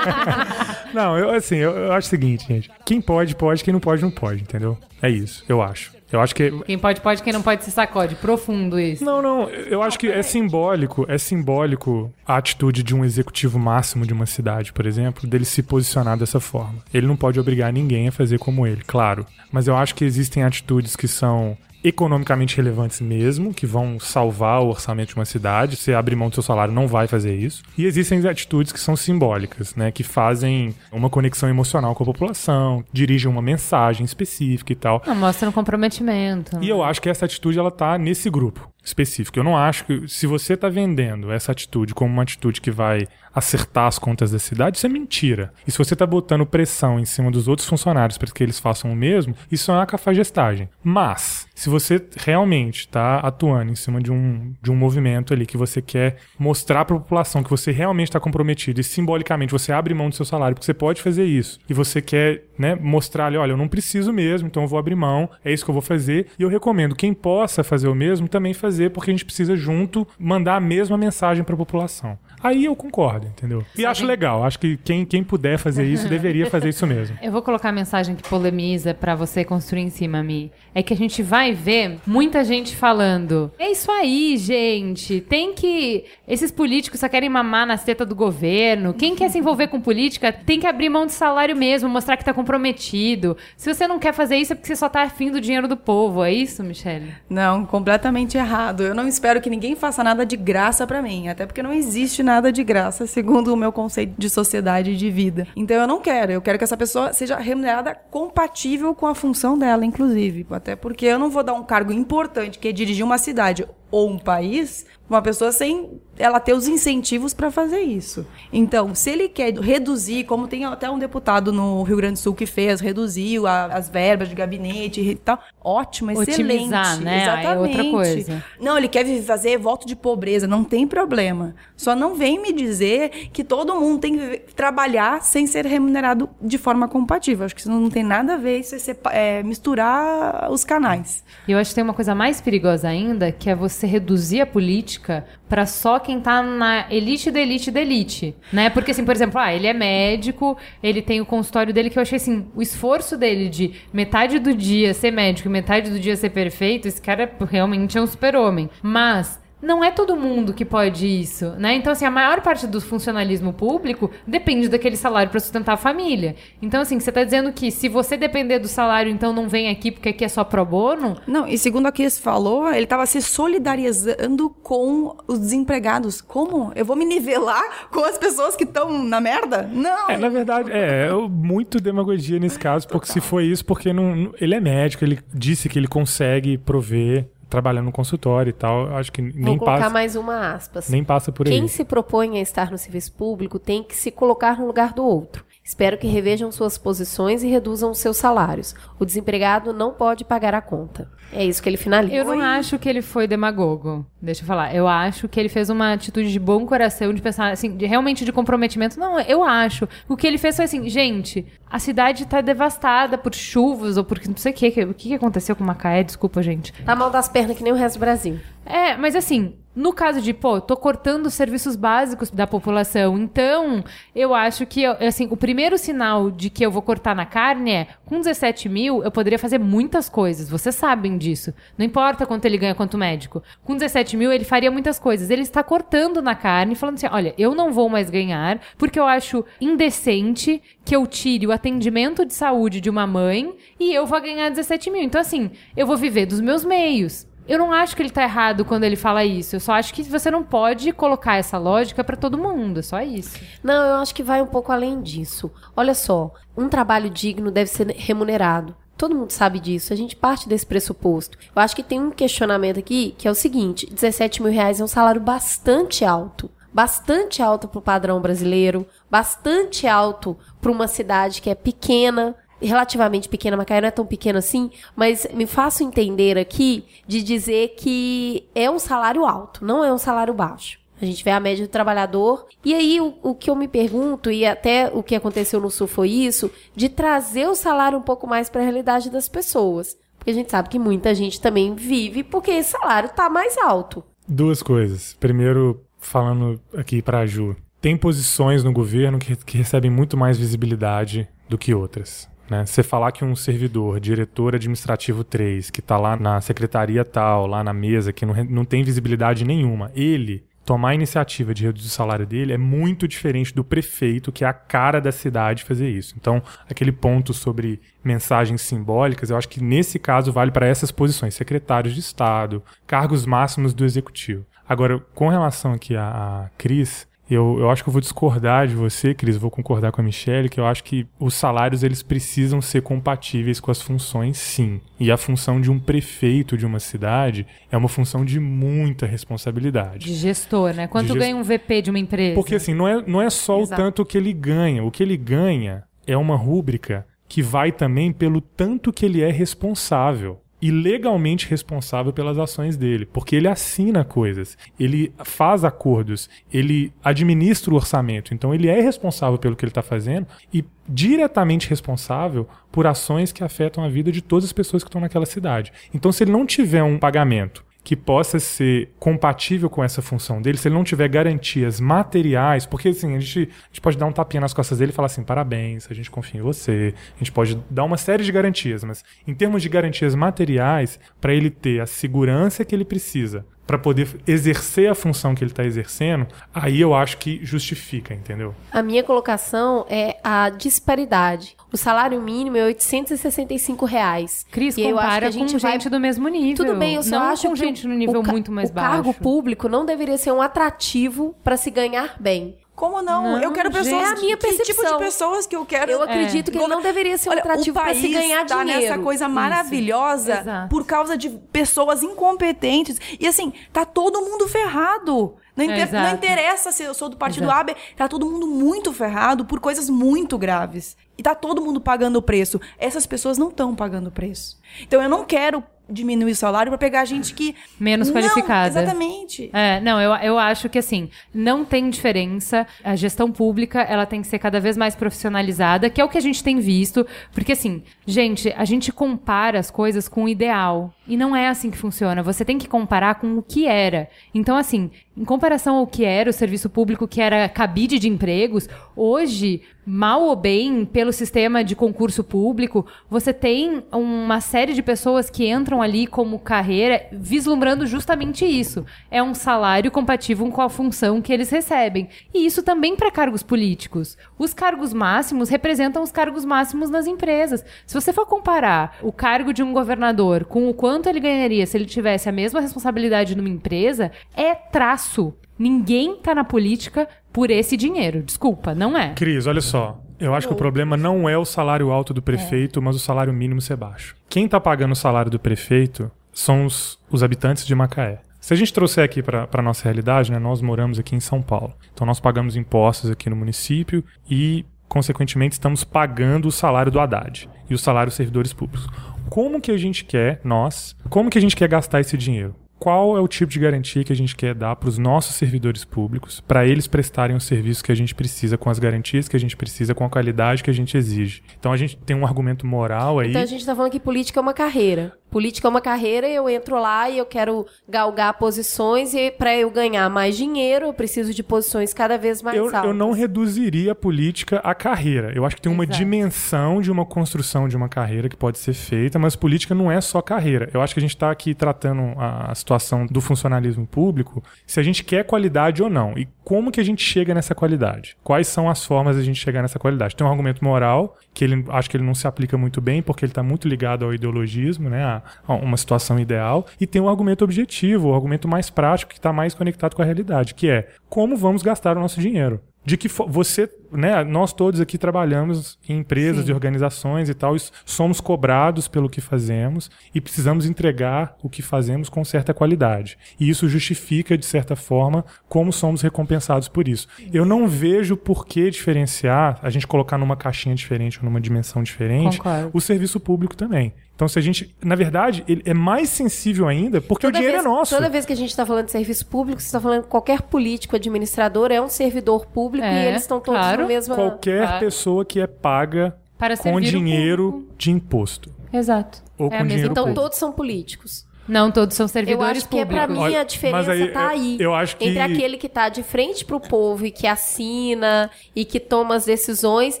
F: não, eu assim, eu, eu acho o seguinte, gente. Quem pode, pode, quem não pode, não pode, entendeu? É isso, eu acho. Eu acho que
B: Quem pode, pode, quem não pode se sacode. Profundo isso.
F: Não, não, eu acho que é simbólico, é simbólico a atitude de um executivo máximo de uma cidade, por exemplo, dele se posicionar dessa forma. Ele não pode obrigar ninguém a fazer como ele, claro. Mas eu acho que existem atitudes que são economicamente relevantes mesmo, que vão salvar o orçamento de uma cidade. Você abrir mão do seu salário não vai fazer isso. E existem atitudes que são simbólicas, né, que fazem uma conexão emocional com a população, dirigem uma mensagem específica e tal.
B: Mostra um comprometimento.
F: E eu acho que essa atitude ela tá nesse grupo específico. Eu não acho que se você tá vendendo essa atitude como uma atitude que vai acertar as contas da cidade, isso é mentira. E se você tá botando pressão em cima dos outros funcionários para que eles façam o mesmo, isso é uma cafajestagem. Mas, se você realmente está atuando em cima de um, de um movimento ali que você quer mostrar para a população que você realmente está comprometido e simbolicamente você abre mão do seu salário, porque você pode fazer isso, e você quer né, mostrar ali, olha, eu não preciso mesmo, então eu vou abrir mão, é isso que eu vou fazer, e eu recomendo quem possa fazer o mesmo também fazer, porque a gente precisa junto mandar a mesma mensagem para a população. Aí eu concordo, entendeu? E acho legal. Acho que quem, quem puder fazer isso deveria fazer isso mesmo.
B: Eu vou colocar a mensagem que polemiza pra você construir em cima, Mi. É que a gente vai ver muita gente falando: é isso aí, gente. Tem que. Esses políticos só querem mamar na teta do governo. Quem quer se envolver com política tem que abrir mão de salário mesmo, mostrar que tá comprometido. Se você não quer fazer isso é porque você só tá afim do dinheiro do povo. É isso, Michele?
G: Não, completamente errado. Eu não espero que ninguém faça nada de graça pra mim, até porque não existe nada de graça, segundo o meu conceito de sociedade e de vida. Então eu não quero, eu quero que essa pessoa seja remunerada compatível com a função dela, inclusive, até porque eu não vou dar um cargo importante, que é dirigir uma cidade ou um país, uma pessoa sem ela ter os incentivos para fazer isso. Então, se ele quer reduzir, como tem até um deputado no Rio Grande do Sul que fez, reduziu a- as verbas de gabinete e tal, ótimo,
B: Otimizar,
G: excelente.
B: né? Aí é outra coisa.
G: Não, ele quer fazer voto de pobreza, não tem problema. Só não vem me dizer que todo mundo tem que trabalhar sem ser remunerado de forma compatível. Acho que isso não tem nada a ver, isso é, é misturar os canais.
B: E eu acho que tem uma coisa mais perigosa ainda, que é você reduzir a política pra só quem tá na elite da elite da elite, né? Porque assim, por exemplo, ah, ele é médico, ele tem o consultório dele que eu achei assim, o esforço dele de metade do dia ser médico e metade do dia ser perfeito, esse cara realmente é um super-homem. Mas não é todo mundo que pode isso, né? Então, assim, a maior parte do funcionalismo público depende daquele salário para sustentar a família. Então, assim, você tá dizendo que se você depender do salário, então não vem aqui porque aqui é só pro bono?
G: Não, e segundo a Cris falou, ele estava se solidarizando com os desempregados. Como? Eu vou me nivelar com as pessoas que estão na merda? Não!
F: É, na verdade, é, é muito demagogia nesse caso, porque se foi isso, porque não- ele é médico, ele disse que ele consegue prover trabalhando no consultório e tal. Acho que
A: Vou
F: nem
A: colocar
F: passa,
A: mais uma aspas.
F: nem passa por
A: Quem
F: aí.
A: se propõe a estar no serviço público tem que se colocar no lugar do outro. Espero que revejam suas posições e reduzam os seus salários. O desempregado não pode pagar a conta. É isso que ele finaliza.
B: Eu não acho que ele foi demagogo. Deixa eu falar. Eu acho que ele fez uma atitude de bom coração, de pensar, assim, de, realmente de comprometimento. Não, eu acho. O que ele fez foi assim, gente, a cidade tá devastada por chuvas ou por não sei o que. O que que aconteceu com Macaé? Desculpa, gente.
A: Tá mal das pernas que nem o resto do Brasil.
B: É, mas assim, no caso de, pô, tô cortando os serviços básicos da população, então eu acho que, assim, o primeiro sinal de que eu vou cortar na carne é, com 17 mil, eu poderia fazer muitas coisas, vocês sabem disso. Não importa quanto ele ganha quanto médico. Com 17 mil, ele faria muitas coisas. Ele está cortando na carne, falando assim, olha, eu não vou mais ganhar, porque eu acho indecente que eu tire o atendimento de saúde de uma mãe e eu vou ganhar 17 mil. Então, assim, eu vou viver dos meus meios. Eu não acho que ele tá errado quando ele fala isso. Eu só acho que você não pode colocar essa lógica pra todo mundo. É só isso.
A: Não, eu acho que vai um pouco além disso. Olha só, um trabalho digno deve ser remunerado. Todo mundo sabe disso, a gente parte desse pressuposto. Eu acho que tem um questionamento aqui que é o seguinte: 17 mil reais é um salário bastante alto. Bastante alto para o padrão brasileiro, bastante alto para uma cidade que é pequena, relativamente pequena, Macaé não é tão pequena assim, mas me faço entender aqui de dizer que é um salário alto, não é um salário baixo. A gente vê a média do trabalhador. E aí, o, o que eu me pergunto, e até o que aconteceu no Sul foi isso, de trazer o salário um pouco mais para a realidade das pessoas. Porque a gente sabe que muita gente também vive porque esse salário tá mais alto.
F: Duas coisas. Primeiro, falando aqui pra Ju. Tem posições no governo que, que recebem muito mais visibilidade do que outras. Né? Você falar que um servidor, diretor administrativo 3, que tá lá na secretaria tal, lá na mesa, que não, não tem visibilidade nenhuma, ele tomar a iniciativa de reduzir o salário dele é muito diferente do prefeito, que é a cara da cidade, fazer isso. Então, aquele ponto sobre mensagens simbólicas, eu acho que nesse caso vale para essas posições, secretários de Estado, cargos máximos do executivo. Agora, com relação aqui a, a Cris, eu, eu acho que eu vou discordar de você, Cris, vou concordar com a Michelle, que eu acho que os salários eles precisam ser compatíveis com as funções, sim. E a função de um prefeito de uma cidade é uma função de muita responsabilidade.
B: De gestor, né? Quanto
F: gest-
B: ganha um VP de uma empresa?
F: Porque assim, não é, não é só
A: Exato.
F: o tanto que ele ganha. O que ele ganha é uma rúbrica que vai também pelo tanto que ele é responsável. E legalmente responsável pelas ações dele. Porque ele assina coisas, ele faz acordos, ele administra o orçamento. Então ele é responsável pelo que ele está fazendo e diretamente responsável por ações que afetam a vida de todas as pessoas que estão naquela cidade. Então, se ele não tiver um pagamento que possa ser compatível com essa função dele, se ele não tiver garantias materiais, porque assim, a gente, a gente pode dar um tapinha nas costas dele e falar assim, parabéns, a gente confia em você, a gente pode dar uma série de garantias, mas em termos de garantias materiais, para ele ter a segurança que ele precisa para poder exercer a função que ele está exercendo, aí eu acho que justifica, entendeu?
A: A minha colocação é a disparidade. O salário mínimo é 865 reais.
B: Cris,
A: E eu acho que
B: compara
A: a gente
B: com
A: vai-
B: gente do mesmo nível.
A: Tudo bem, eu só
B: não
A: acho
B: com
A: que
B: gente
A: o-
B: no nível
A: o
B: muito mais
A: o
B: baixo.
A: cargo público não deveria ser um atrativo para se ganhar bem.
G: Como não?
B: Não,
G: eu quero
B: gente.
G: pessoas.
A: É a minha
G: que tipo de
A: percepção.
G: pessoas que eu quero?
A: Eu acredito que ele não deveria ser um
G: Olha,
A: atrativo para se ganhar
G: tá
A: dinheiro.
G: nessa coisa maravilhosa
B: Exato.
G: por causa de pessoas incompetentes. E assim, tá todo mundo ferrado. Não, inter-
B: Exato.
G: não interessa se eu sou do partido
B: Exato.
G: A, B, tá todo mundo muito ferrado por coisas muito graves. E tá todo mundo pagando o preço. Essas pessoas não estão pagando o preço. Então eu não quero diminuir o salário para pegar gente que.
B: Menos
G: Não,
B: qualificada.
G: Exatamente.
B: É, não, eu, eu acho que assim, não tem diferença. A gestão pública, ela tem que ser cada vez mais profissionalizada, que é o que a gente tem visto. Porque assim, gente, a gente compara as coisas com o ideal. E não é assim que funciona. Você tem que comparar com o que era. Então, assim, em comparação ao que era o serviço público, que era cabide de empregos, hoje, mal ou bem, pelo sistema de concurso público, você tem uma série de pessoas que entram ali como carreira, vislumbrando justamente isso. É um salário compatível com a função que eles recebem. E isso também para cargos políticos. Os cargos máximos representam os cargos máximos nas empresas. Se você for comparar o cargo de um governador com o quanto ele ganharia se ele tivesse a mesma responsabilidade numa empresa, é traço. Ninguém tá na política por esse dinheiro. Desculpa, não é.
F: Cris, olha só. Eu acho que o problema não é o salário alto do prefeito, mas o salário mínimo ser baixo. Quem tá pagando o salário do prefeito são os, os habitantes de Macaé. Se a gente trouxer aqui para a nossa realidade, né, nós moramos aqui em São Paulo. Então nós pagamos impostos aqui no município e, consequentemente, estamos pagando o salário do Haddad e o salário dos servidores públicos. Como que a gente quer, nós, como que a gente quer gastar esse dinheiro? Qual é o tipo de garantia que a gente quer dar para os nossos servidores públicos, para eles prestarem o serviço que a gente precisa, com as garantias que a gente precisa, com a qualidade que a gente exige? Então a gente tem um argumento moral aí.
A: Então a gente tá falando que política é uma carreira. Política é uma carreira, eu entro lá e eu quero galgar posições e para eu ganhar mais dinheiro, eu preciso de posições cada vez mais
F: Eu,
A: altas.
F: eu não reduziria a política à carreira. Eu acho que tem uma
B: Exato.
F: dimensão de uma construção de uma carreira que pode ser feita, mas política não é só carreira. Eu acho que a gente está aqui tratando a, a situação do funcionalismo público, se a gente quer qualidade ou não. E como que a gente chega nessa qualidade? Quais são as formas de a gente chegar nessa qualidade? Tem um argumento moral, que ele acho que ele não se aplica muito bem, porque ele está muito ligado ao ideologismo, né? A, uma situação ideal. E tem um argumento objetivo, o argumento mais prático, que está mais conectado com a realidade, que é como vamos gastar o nosso dinheiro. De que você, né, nós todos aqui trabalhamos em empresas e organizações e tal, e somos cobrados pelo que fazemos e precisamos entregar o que fazemos com certa qualidade. E isso justifica, de certa forma, como somos recompensados por isso. Eu não vejo por que diferenciar, a gente colocar numa caixinha diferente ou numa dimensão diferente,
B: Concordo.
F: o serviço público também. Então, se a gente, na verdade, ele é mais sensível ainda, porque o dinheiro
A: vez,
F: é nosso.
A: Toda vez que a gente está falando de serviço público, você está falando que qualquer político administrador é um servidor público
B: É,
A: e eles estão todos
B: claro.
A: no mesmo.
F: Qualquer
B: Claro.
F: pessoa que é paga
B: Para
F: com dinheiro de imposto.
B: Exato.
F: Ou
B: É
F: com
B: a mesma
F: dinheiro
A: Então
F: público.
A: todos são políticos.
B: Não todos são
A: Eu
B: servidores
A: acho que é pra
B: públicos.
A: mim
F: Olha,
A: a diferença
F: mas aí,
A: tá aí.
F: eu acho que-
A: Entre aquele que tá de frente pro povo e que assina e que toma as decisões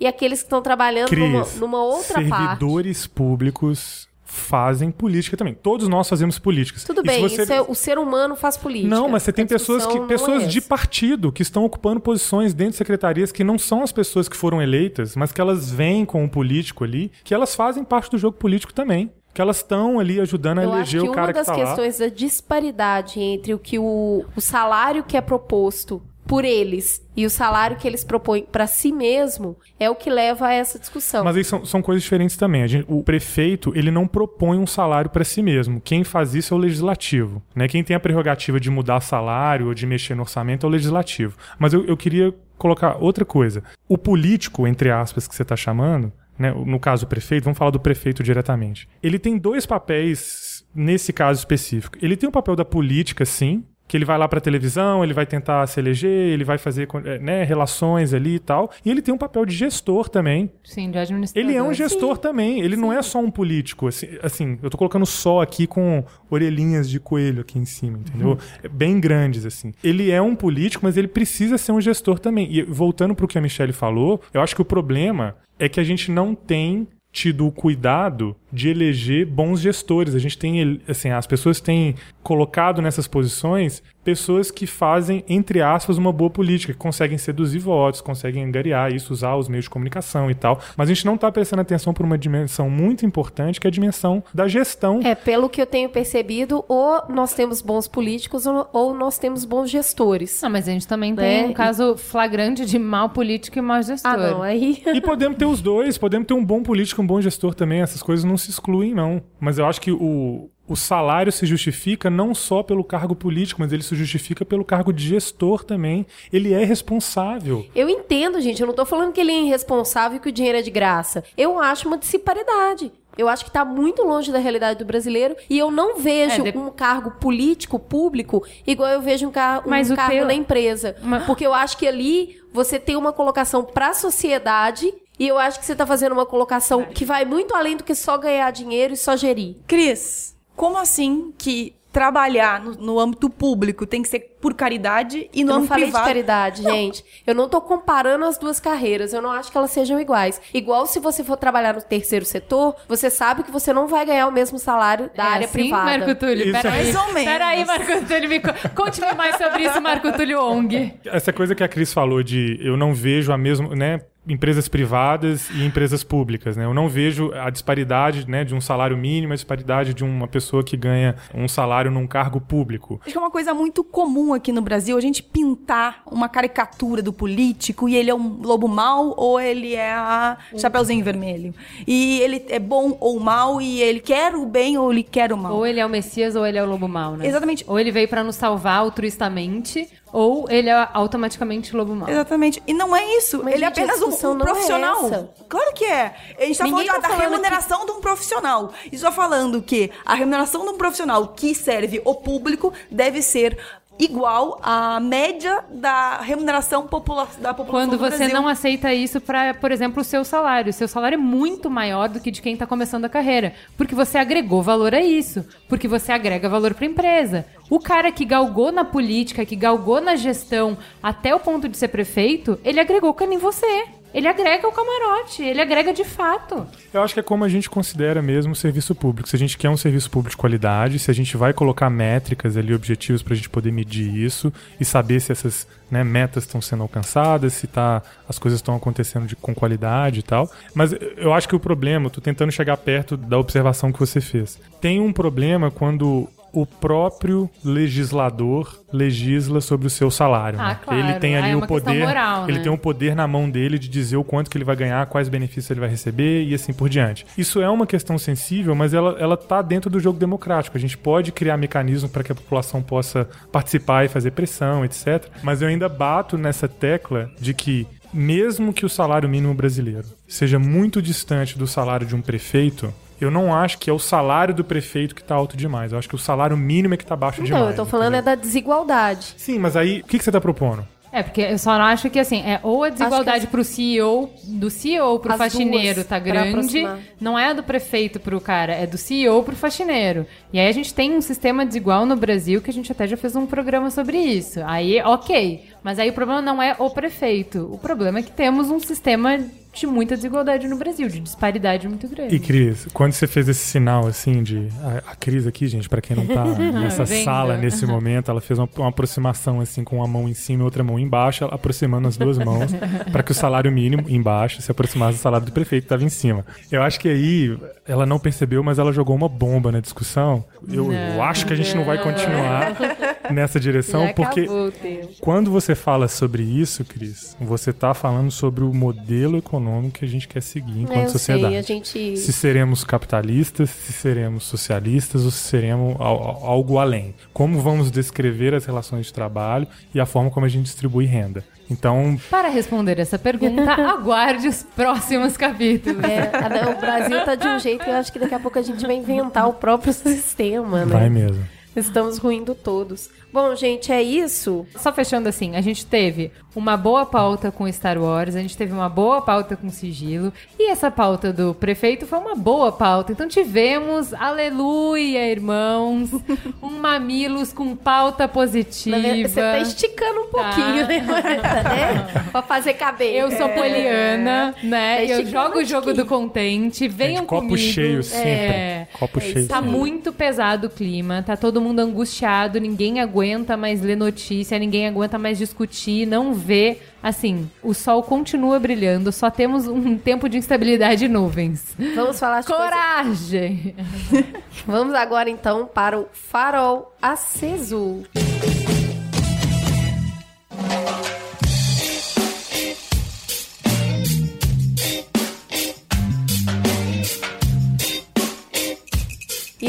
A: e aqueles que estão trabalhando numa,
F: Cris,
A: numa outra parte.
F: servidores públicos fazem política também. Todos nós fazemos políticas.
A: Tudo
F: E se
A: bem,
F: você-
A: isso é- o ser humano faz política.
F: Não, mas você tem pessoas que
A: não
F: pessoas
A: é
F: de partido que estão ocupando posições dentro de secretarias que não são as pessoas que foram eleitas, mas que elas vêm com o político ali, que elas fazem parte do jogo político também. Que elas estão ali ajudando a
A: Eu
F: eleger
A: que
F: o
A: uma
F: cara que
A: das
F: tá lá.
A: questões da disparidade entre o que o, o salário que é proposto por eles e o salário que eles propõem para si mesmo é o que leva a essa discussão.
F: Mas aí são, são coisas diferentes também. Gente- o prefeito, ele não propõe um salário para si mesmo. Quem faz isso é o legislativo. Né? Quem tem a prerrogativa de mudar salário ou de mexer no orçamento é o legislativo. Mas eu, eu queria colocar outra coisa. O político, entre aspas, que você está chamando, né? no caso o prefeito, vamos falar do prefeito diretamente. Ele tem dois papéis nesse caso específico. Ele tem o papel da política, sim, que ele vai lá pra televisão, ele vai tentar se eleger, ele vai fazer eh, né, relações ali e tal. E ele tem um papel de gestor também.
B: Sim, de administrador.
F: Ele é um gestor também, ele não é só um político. Assim, assim, eu tô colocando só aqui com orelhinhas de coelho aqui em cima, entendeu? É Bem grandes, assim. Ele é um político, mas ele precisa ser um gestor também. E voltando pro que a Michelle falou, eu acho que o problema é que a gente não tem tido o cuidado de eleger bons gestores. A gente tem, assim, as pessoas têm colocado nessas posições pessoas que fazem, entre aspas, uma boa política, que conseguem seduzir votos, conseguem angariar isso, usar os meios de comunicação e tal. Mas a gente não está prestando atenção por uma dimensão muito importante, que é a dimensão da gestão.
A: É, pelo que eu tenho percebido, ou nós temos bons políticos ou, nós temos bons gestores.
B: Não, mas a gente também tem
A: É,
B: um caso flagrante de mau político e mau gestor.
A: Ah, não, aí...
F: E podemos ter os dois, podemos ter um bom político e um bom gestor também. Essas coisas não se excluem, não. Mas eu acho que o, o salário se justifica não só pelo cargo político, mas ele se justifica pelo cargo de gestor também. Ele é responsável.
A: Eu entendo, gente. Eu não tô falando que ele é irresponsável e que o dinheiro é de graça. Eu acho uma disparidade. Eu acho que tá muito longe da realidade do brasileiro e eu não vejo
B: É, de-
A: um cargo político público igual eu vejo um, car um cargo
B: teu-
A: na empresa.
B: Mas-
A: Porque eu acho que ali você tem uma colocação pra sociedade e eu acho que você tá fazendo uma colocação que vai muito além do que só ganhar dinheiro e só gerir.
G: Cris, como assim que trabalhar no, no âmbito público tem que ser por caridade e no
A: eu não
G: âmbito
A: falei
G: privado...
A: de caridade, gente. Eu não tô comparando as duas carreiras. Eu não acho que elas sejam iguais. Igual se você for trabalhar no terceiro setor, você sabe que você não vai ganhar o mesmo salário da
B: É
A: área
B: assim,
A: privada.
B: Marco Túlio?
F: Isso
B: Peraí,
G: Mais ou menos.
B: peraí, Marco Túlio. Me... co- Conte-me mais sobre isso, Marco Túlio Ong.
F: Essa coisa que a Cris falou de eu não vejo a mesma, né? Empresas privadas e empresas públicas, né? Eu não vejo a disparidade, né, de um salário mínimo, a disparidade de uma pessoa que ganha um salário num cargo público.
G: Acho que é uma coisa muito comum aqui no Brasil a gente pintar uma caricatura do político e ele é um lobo mau ou ele é a Chapeuzinho Vermelho. E ele é bom ou mal e ele quer o bem ou ele quer o mal.
B: Ou ele é o Messias ou ele é o Lobo Mal, né?
G: Exatamente.
B: Ou ele veio pra nos salvar altruistamente, ou ele é automaticamente Lobo Mal.
G: Exatamente. E não é isso.
A: Mas,
G: ele é
A: gente, a
G: apenas um, um
A: é
G: profissional.
A: essa.
G: claro que é. A gente tá
A: Ninguém
G: falando
A: tá
G: da
A: falando
G: remuneração de um profissional. E só falando que a remuneração de um profissional que serve o público deve ser igual à média da remuneração popula da população
B: Quando
G: do
B: você
G: Brasil.
B: não aceita isso para, por exemplo, o seu salário. O seu salário é muito maior do que de quem está começando a carreira. Porque você agregou valor a isso. Porque você agrega valor para a empresa. O cara que galgou na política, que galgou na gestão até o ponto de ser prefeito, ele agregou que nem você. Ele agrega o camarote, ele agrega de fato.
F: Eu acho que é como a gente considera mesmo o serviço público. Se a gente quer um serviço público de qualidade, se a gente vai colocar métricas ali, objetivos para a gente poder medir isso e saber se essas né, metas estão sendo alcançadas, se tá, as coisas estão acontecendo de- com qualidade e tal. Mas eu acho que o problema, tô tentando chegar perto da observação que você fez. Tem um problema quando o próprio legislador legisla sobre o seu salário.
B: Ah,
F: né?
B: claro.
F: Ele tem
B: Ah,
F: ali
B: é
F: o poder,
B: moral,
F: ele
B: né?
F: tem um poder na mão dele de dizer o quanto que ele vai ganhar, quais benefícios ele vai receber e assim por diante. Isso é uma questão sensível, mas ela, ela tá dentro do jogo democrático. A gente pode criar mecanismos para que a população possa participar e fazer pressão, etc. Mas eu ainda bato nessa tecla de que mesmo que o salário mínimo brasileiro seja muito distante do salário de um prefeito, eu não acho que é o salário do prefeito que tá alto demais. Eu acho que o salário mínimo é que tá baixo
A: Não,
F: demais.
A: eu tô falando é
F: entendeu?
A: da desigualdade.
F: Sim, mas aí, o que, que você tá propondo?
B: É, porque eu só acho que assim, é ou a desigualdade
A: as-
B: pro CEO, do CEO pro
A: As
B: faxineiro tá grande, não é a do prefeito pro cara, é do CEO pro faxineiro. E aí a gente tem um sistema desigual no Brasil que a gente até já fez um programa sobre isso. Aí, ok. Mas aí o problema não é o prefeito. O problema é que temos um sistema de muita desigualdade no Brasil, de disparidade muito grande.
F: E Cris, quando você fez esse sinal assim de. A, a Cris aqui, gente, pra quem não tá nessa sala nesse momento, ela fez uma, uma aproximação assim com uma mão em cima e outra mão embaixo, aproximando as duas mãos pra que o salário mínimo embaixo se aproximasse do salário do prefeito que tava em cima. Eu acho que aí ela não percebeu, mas ela jogou uma bomba na discussão. Eu, eu acho que a gente não vai continuar nessa direção,
A: Já
F: porque
A: acabou
F: quando você fala sobre isso, Cris, você tá falando sobre o modelo econômico que a gente quer seguir enquanto
A: É, eu
F: sociedade.
A: sei, a gente...
F: Se seremos capitalistas, se seremos socialistas ou se seremos al- al- algo além. Como vamos descrever as relações de trabalho e a forma como a gente distribui renda. Então,
B: Para responder essa pergunta, aguarde os próximos capítulos.
A: É, o Brasil tá de um jeito que eu acho que daqui a pouco a gente vai inventar o próprio sistema, né?
F: vai mesmo.
A: Estamos ruindo todos. Bom, gente, é isso.
B: Só fechando assim, a gente teve uma boa pauta com Star Wars, a gente teve uma boa pauta com sigilo, e essa pauta do prefeito foi uma boa pauta. Então tivemos, aleluia, irmãos, um mamilos com pauta positiva.
A: Você tá esticando um pouquinho,
B: Tá.
A: né, Marta, né? Pra fazer caber.
B: Eu sou poliana, né?
A: Tá
B: eu jogo o jogo do contente, venham
F: Gente, copo
B: comigo.
F: cheio sempre.
B: É.
F: Copo cheio.
B: Tá muito pesado o clima, tá todo mundo angustiado, ninguém aguenta mais ler notícia, ninguém aguenta mais discutir, não vê. Assim, o sol continua brilhando, só temos um tempo de instabilidade e nuvens.
A: Vamos falar de coisa...
B: Coragem!
A: Vamos agora então para o farol aceso.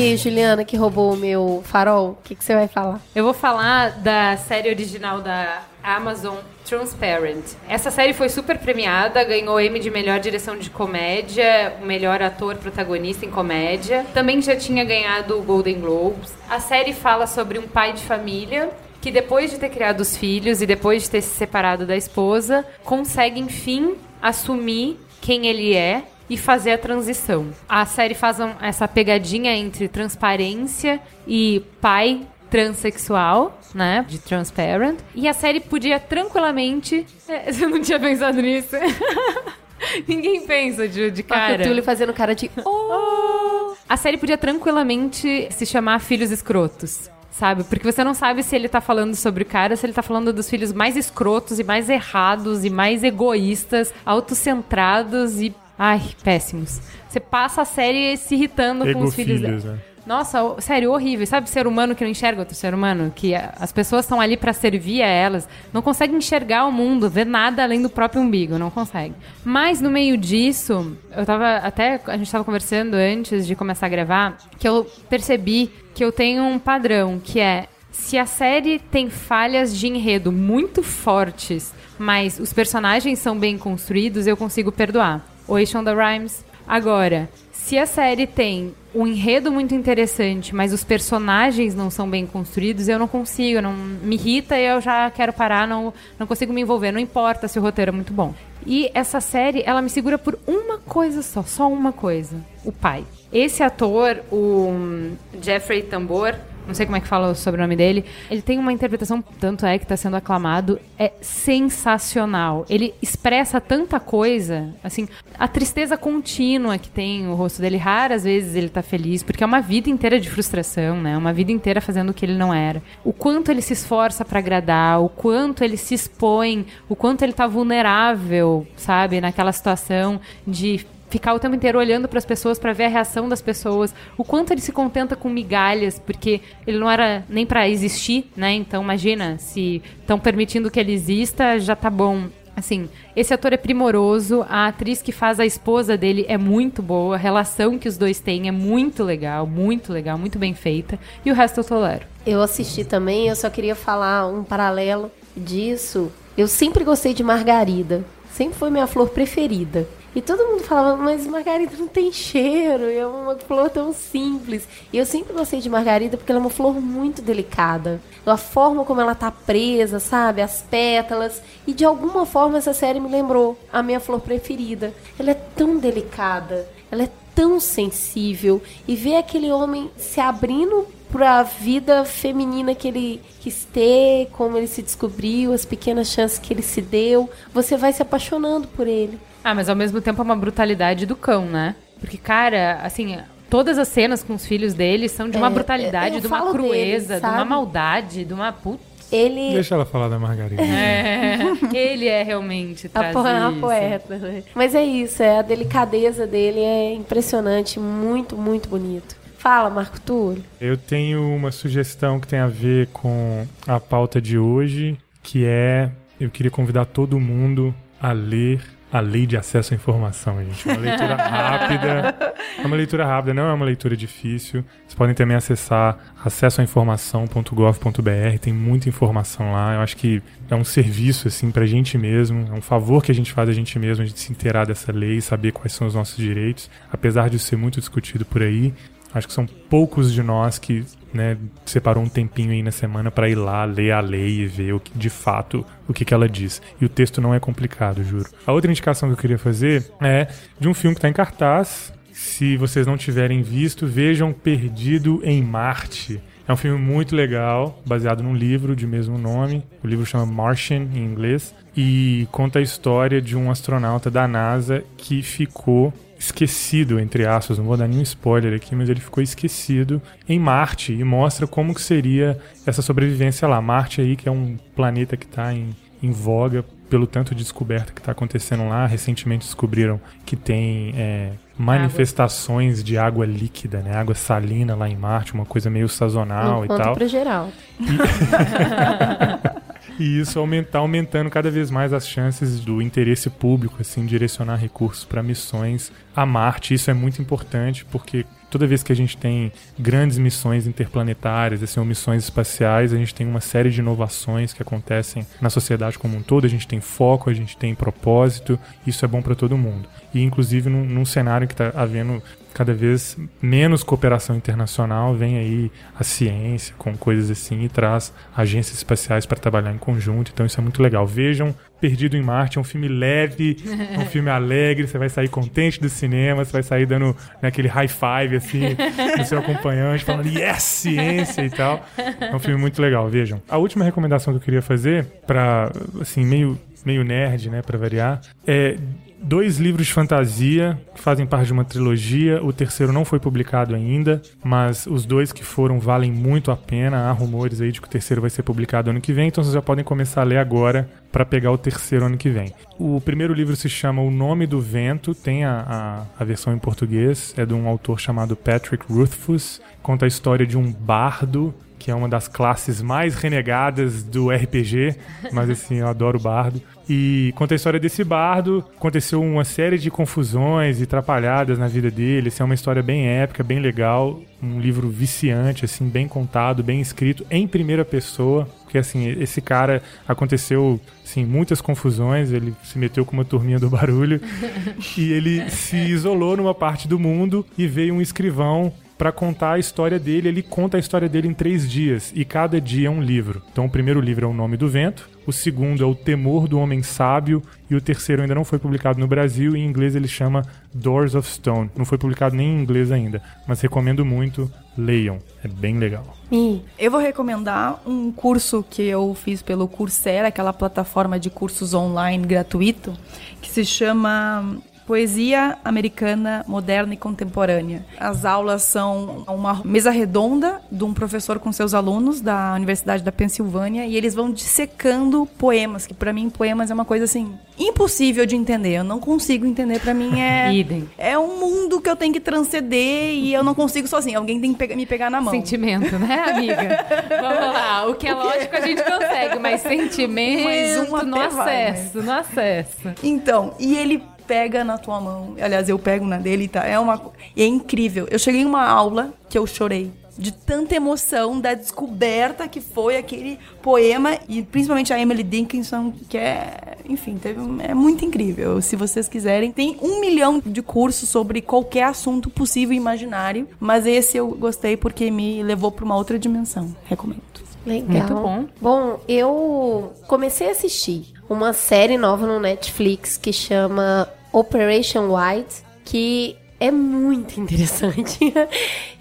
A: E Juliana, que roubou o meu farol, o que, que você vai falar?
B: Eu vou falar da série original da Amazon Transparent. Essa série foi super premiada, ganhou Emmy de melhor direção de comédia, melhor ator protagonista em comédia. Também já tinha ganhado o Golden Globes. A série fala sobre um pai de família que depois de ter criado os filhos e depois de ter se separado da esposa, consegue enfim assumir quem ele é e fazer a transição. A série faz essa pegadinha entre transparência e pai transexual, né, de Transparent. E a série podia tranquilamente... É, você não tinha pensado nisso? Ninguém pensa de, de cara.
A: Túlio fazendo cara de... Oh!
B: A série podia tranquilamente se chamar Filhos Escrotos. Sabe? Porque você não sabe se ele tá falando sobre o cara, se ele tá falando dos filhos mais escrotos e mais errados e mais egoístas, autocentrados e. Ai, péssimos. Você passa a série se irritando com os filhos.
F: Egofilhos, né?
B: Nossa, sério, horrível. Sabe ser humano que não enxerga outro ser humano? Que as pessoas estão ali pra servir a elas, não conseguem enxergar o mundo, ver nada além do próprio umbigo, não consegue. Mas no meio disso, eu tava até a gente tava conversando antes de começar a gravar, que eu percebi que eu tenho um padrão, que é se a série tem falhas de enredo muito fortes, mas os personagens são bem construídos, eu consigo perdoar. Oi, Shonda Rhimes. Agora, se a série tem um enredo muito interessante, mas os personagens não são bem construídos, eu não consigo, não me irrita e eu já quero parar, não, não consigo me envolver, não importa se o roteiro é muito bom. E essa série, ela me segura por uma coisa só, só uma coisa: o pai. Esse ator, o hum, Jeffrey Tambor, não sei como é que fala o sobrenome dele, ele tem uma interpretação, tanto é que está sendo aclamado, é sensacional. Ele expressa tanta coisa, assim, a tristeza contínua que tem o rosto dele, raras vezes ele tá feliz, porque é uma vida inteira de frustração, né? Uma vida inteira fazendo o que ele não era. O quanto ele se esforça para agradar, o quanto ele se expõe, o quanto ele tá vulnerável, sabe, naquela situação de ficar o tempo inteiro olhando para as pessoas para ver a reação das pessoas, o quanto ele se contenta com migalhas, porque ele não era nem para existir, né? Então imagina se estão permitindo que ele exista, já tá bom. Assim, esse ator é primoroso, a atriz que faz a esposa dele é muito boa, a relação que os dois têm é muito legal, muito legal, muito bem feita, e o resto eu tolero.
A: Eu assisti também, eu só queria falar um paralelo disso. Eu sempre gostei de margarida. Sempre foi minha flor preferida. E todo mundo falava, mas margarida não tem cheiro, é uma flor tão simples. E eu sempre gostei de margarida porque ela é uma flor muito delicada. A forma como ela tá presa, sabe? As pétalas. E de alguma forma essa série me lembrou a minha flor preferida. Ela é tão delicada, ela é tão sensível. E ver aquele homem se abrindo pra vida feminina que ele quis ter, como ele se descobriu, as pequenas chances que ele se deu, você vai se apaixonando por ele.
B: Ah, mas ao mesmo tempo é uma brutalidade do cão, né? Porque, cara, assim, todas as cenas com os filhos dele são de uma
A: É,
B: brutalidade,
A: eu
B: de uma
A: falo dele,
B: crueza, de uma maldade, de uma puta.
A: Ele
F: Deixa ela falar da Margarida.
B: É, ele é realmente
A: a,
B: traz
A: po a
B: isso.
A: poeta, né? Mas é isso, é a delicadeza dele é impressionante, muito, muito bonito. Fala, Marco Túlio.
F: Eu tenho uma sugestão que tem a ver com a pauta de hoje, que é eu queria convidar todo mundo a ler a Lei de Acesso à Informação, gente. Uma leitura rápida. É uma leitura rápida, não é uma leitura difícil. Vocês podem também acessar acessoainformação.gov.br, tem muita informação lá. Eu acho que é um serviço assim pra gente mesmo, é um favor que a gente faz a gente mesmo, a gente se inteirar dessa lei, saber quais são os nossos direitos, apesar de ser muito discutido por aí. Acho que são poucos de nós que né, separou um tempinho aí na semana para ir lá ler a lei e ver o que, de fato o que, que ela diz. E o texto não é complicado, juro. A outra indicação que eu queria fazer é de um filme que está em cartaz. Se vocês não tiverem visto, vejam Perdido em Marte. É um filme muito legal, baseado num livro de mesmo nome. O livro chama Martian, em inglês, e conta a história de um astronauta da NASA que ficou esquecido, entre aspas, não vou dar nenhum spoiler aqui, mas ele ficou esquecido em Marte e mostra como que seria essa sobrevivência lá. Marte aí, que é um planeta que está em, em voga pelo tanto de descoberta que está acontecendo lá. Recentemente descobriram que tem é, manifestações água. de água líquida, né? Água salina lá em Marte, uma coisa meio sazonal
A: Não
F: e tal.
A: Pra geral.
F: E isso aumenta, aumentando cada vez mais as chances do interesse público, assim, direcionar recursos para missões a Marte. Isso é muito importante porque toda vez que a gente tem grandes missões interplanetárias, assim, ou missões espaciais, a gente tem uma série de inovações que acontecem na sociedade como um todo. A gente tem foco, a gente tem propósito. Isso é bom para todo mundo. E inclusive num, num cenário que está havendo cada vez menos cooperação internacional, vem aí a ciência com coisas assim e traz agências espaciais para trabalhar em conjunto. Então isso é muito legal. Vejam Perdido em Marte, é um filme leve, é um filme alegre, você vai sair contente do cinema, você vai sair dando né, aquele high five assim no seu acompanhante, falando yes, ciência e tal. É um filme muito legal, vejam. A última recomendação que eu queria fazer para assim meio meio nerd, né, para variar, é dois livros de fantasia que fazem parte de uma trilogia. O terceiro não foi publicado ainda, mas os dois que foram valem muito a pena. Há rumores aí de que o terceiro vai ser publicado ano que vem, então vocês já podem começar a ler agora para pegar o terceiro ano que vem. O primeiro livro se chama O Nome do Vento, tem a, a, a versão em português, é de um autor chamado Patrick Rothfuss. Conta a história de um bardo que é uma das classes mais renegadas do RPG, mas assim, eu adoro bardo. E conta a história desse bardo. Aconteceu uma série de confusões e atrapalhadas na vida dele. Assim, é uma história bem épica, bem legal. Um livro viciante, assim, bem contado, bem escrito, em primeira pessoa. Porque, assim, esse cara aconteceu, assim, muitas confusões. Ele se meteu com uma turminha do barulho. e ele se isolou numa parte do mundo e veio um escrivão para contar a história dele. Ele conta a história dele em três dias e cada dia é um livro. Então, o primeiro livro é O Nome do Vento, o segundo é O Temor do Homem Sábio e o terceiro ainda não foi publicado no Brasil. Em inglês ele chama Doors of Stone. Não foi publicado nem em inglês ainda, mas recomendo muito. Leiam, é bem legal.
G: Eu vou recomendar um curso que eu fiz pelo Coursera, aquela plataforma de cursos online gratuito, que se chama Poesia Americana Moderna e Contemporânea. As aulas são uma mesa redonda de um professor com seus alunos da Universidade da Pensilvânia e eles vão dissecando poemas, que para mim poemas é uma coisa assim impossível de entender. Eu não consigo entender, para mim é
B: Idem.
G: é um mundo que eu tenho que transcender e eu não consigo sozinho. Alguém tem que pega- me pegar na mão.
B: Sentimento, né, amiga? Vamos lá. O que é lógico a gente consegue, mas sentimento
G: Mas um
B: no
G: vai,
B: acesso, no acesso.
G: Então, e ele pega na tua mão. Aliás, eu pego na dele tá. É uma é incrível. Eu cheguei em uma aula que eu chorei de tanta emoção da descoberta que foi aquele poema e principalmente a Emily Dickinson, que é, enfim, teve, é muito incrível. Se vocês quiserem, tem um milhão de cursos sobre qualquer assunto possível e imaginário, mas esse eu gostei porque me levou para uma outra dimensão. Recomendo.
A: Legal.
B: Muito bom.
A: Bom, eu comecei a assistir uma série nova no Netflix que chama Operation White, que é muito interessante.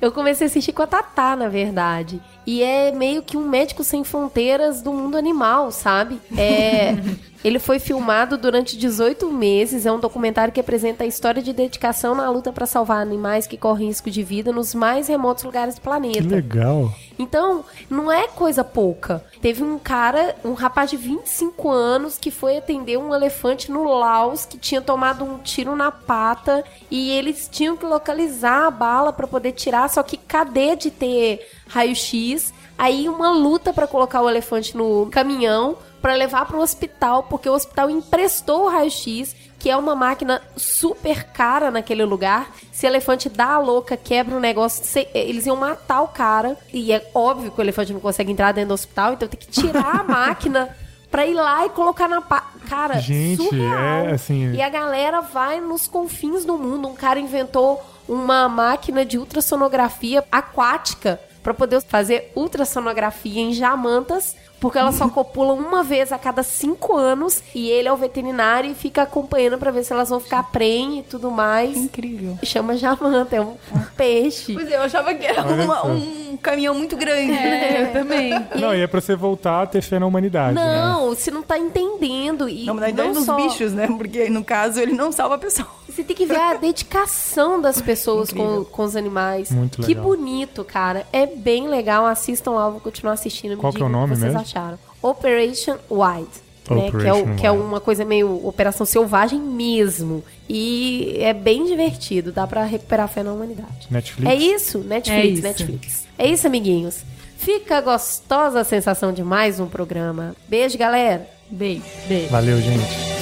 A: Eu comecei a assistir com a Tatá, na verdade. E é meio que um médico sem fronteiras do mundo animal, sabe? É. Ele foi filmado durante 18 meses. É um documentário que apresenta a história de dedicação na luta para salvar animais que correm risco de vida nos mais remotos lugares do planeta.
F: Que legal.
A: Então, não é coisa pouca. Teve um cara, um rapaz de 25 anos, que foi atender um elefante no Laos que tinha tomado um tiro na pata e eles tinham que localizar a bala para poder tirar, só que cadê de ter raio-x? Aí uma luta para colocar o elefante no caminhão para levar para o hospital, porque o hospital emprestou o raio-x, que é uma máquina super cara naquele lugar. Se o elefante dá a louca, quebra o negócio, se- eles iam matar o cara. E é óbvio que o elefante não consegue entrar dentro do hospital, então tem que tirar a máquina pra ir lá e colocar na pá. Cara,
F: Gente,
A: surreal.
F: é, assim-
A: E a galera vai nos confins do mundo. Um cara inventou uma máquina de ultrassonografia aquática pra poder fazer ultrassonografia em jamantas, porque elas só copulam uma vez a cada cinco anos e ele é o veterinário e fica acompanhando pra ver se elas vão ficar prenhe e tudo mais.
G: Incrível.
A: Chama jamanta, é um, um peixe.
G: Pois é, eu achava que era uma- um caminhão muito grande.
B: É, eu também.
F: Não, e é pra você voltar a ter fé na humanidade, né?
A: Não, você não tá entendendo. E
G: Não, mas daí
A: não
G: dos
A: só-
G: bichos, né? Porque no caso ele não salva a pessoa.
A: Você tem que ver a dedicação das pessoas com, com os animais.
F: Muito
A: Que
F: legal.
A: bonito, cara. É bem legal. Assistam lá, vou continuar assistindo.
F: Qual que é o nome
A: que vocês
F: mesmo?
A: acharam. Operation Wide. Né, que, é o- que é uma coisa meio operação selvagem mesmo. E é bem divertido, dá pra recuperar a fé na humanidade.
F: Netflix?
A: É isso, Netflix,
B: É isso.
A: Netflix. É isso, amiguinhos. Fica gostosa a sensação de mais um programa. Beijo, galera.
G: Beijo.
B: Beijo.
F: Valeu, gente.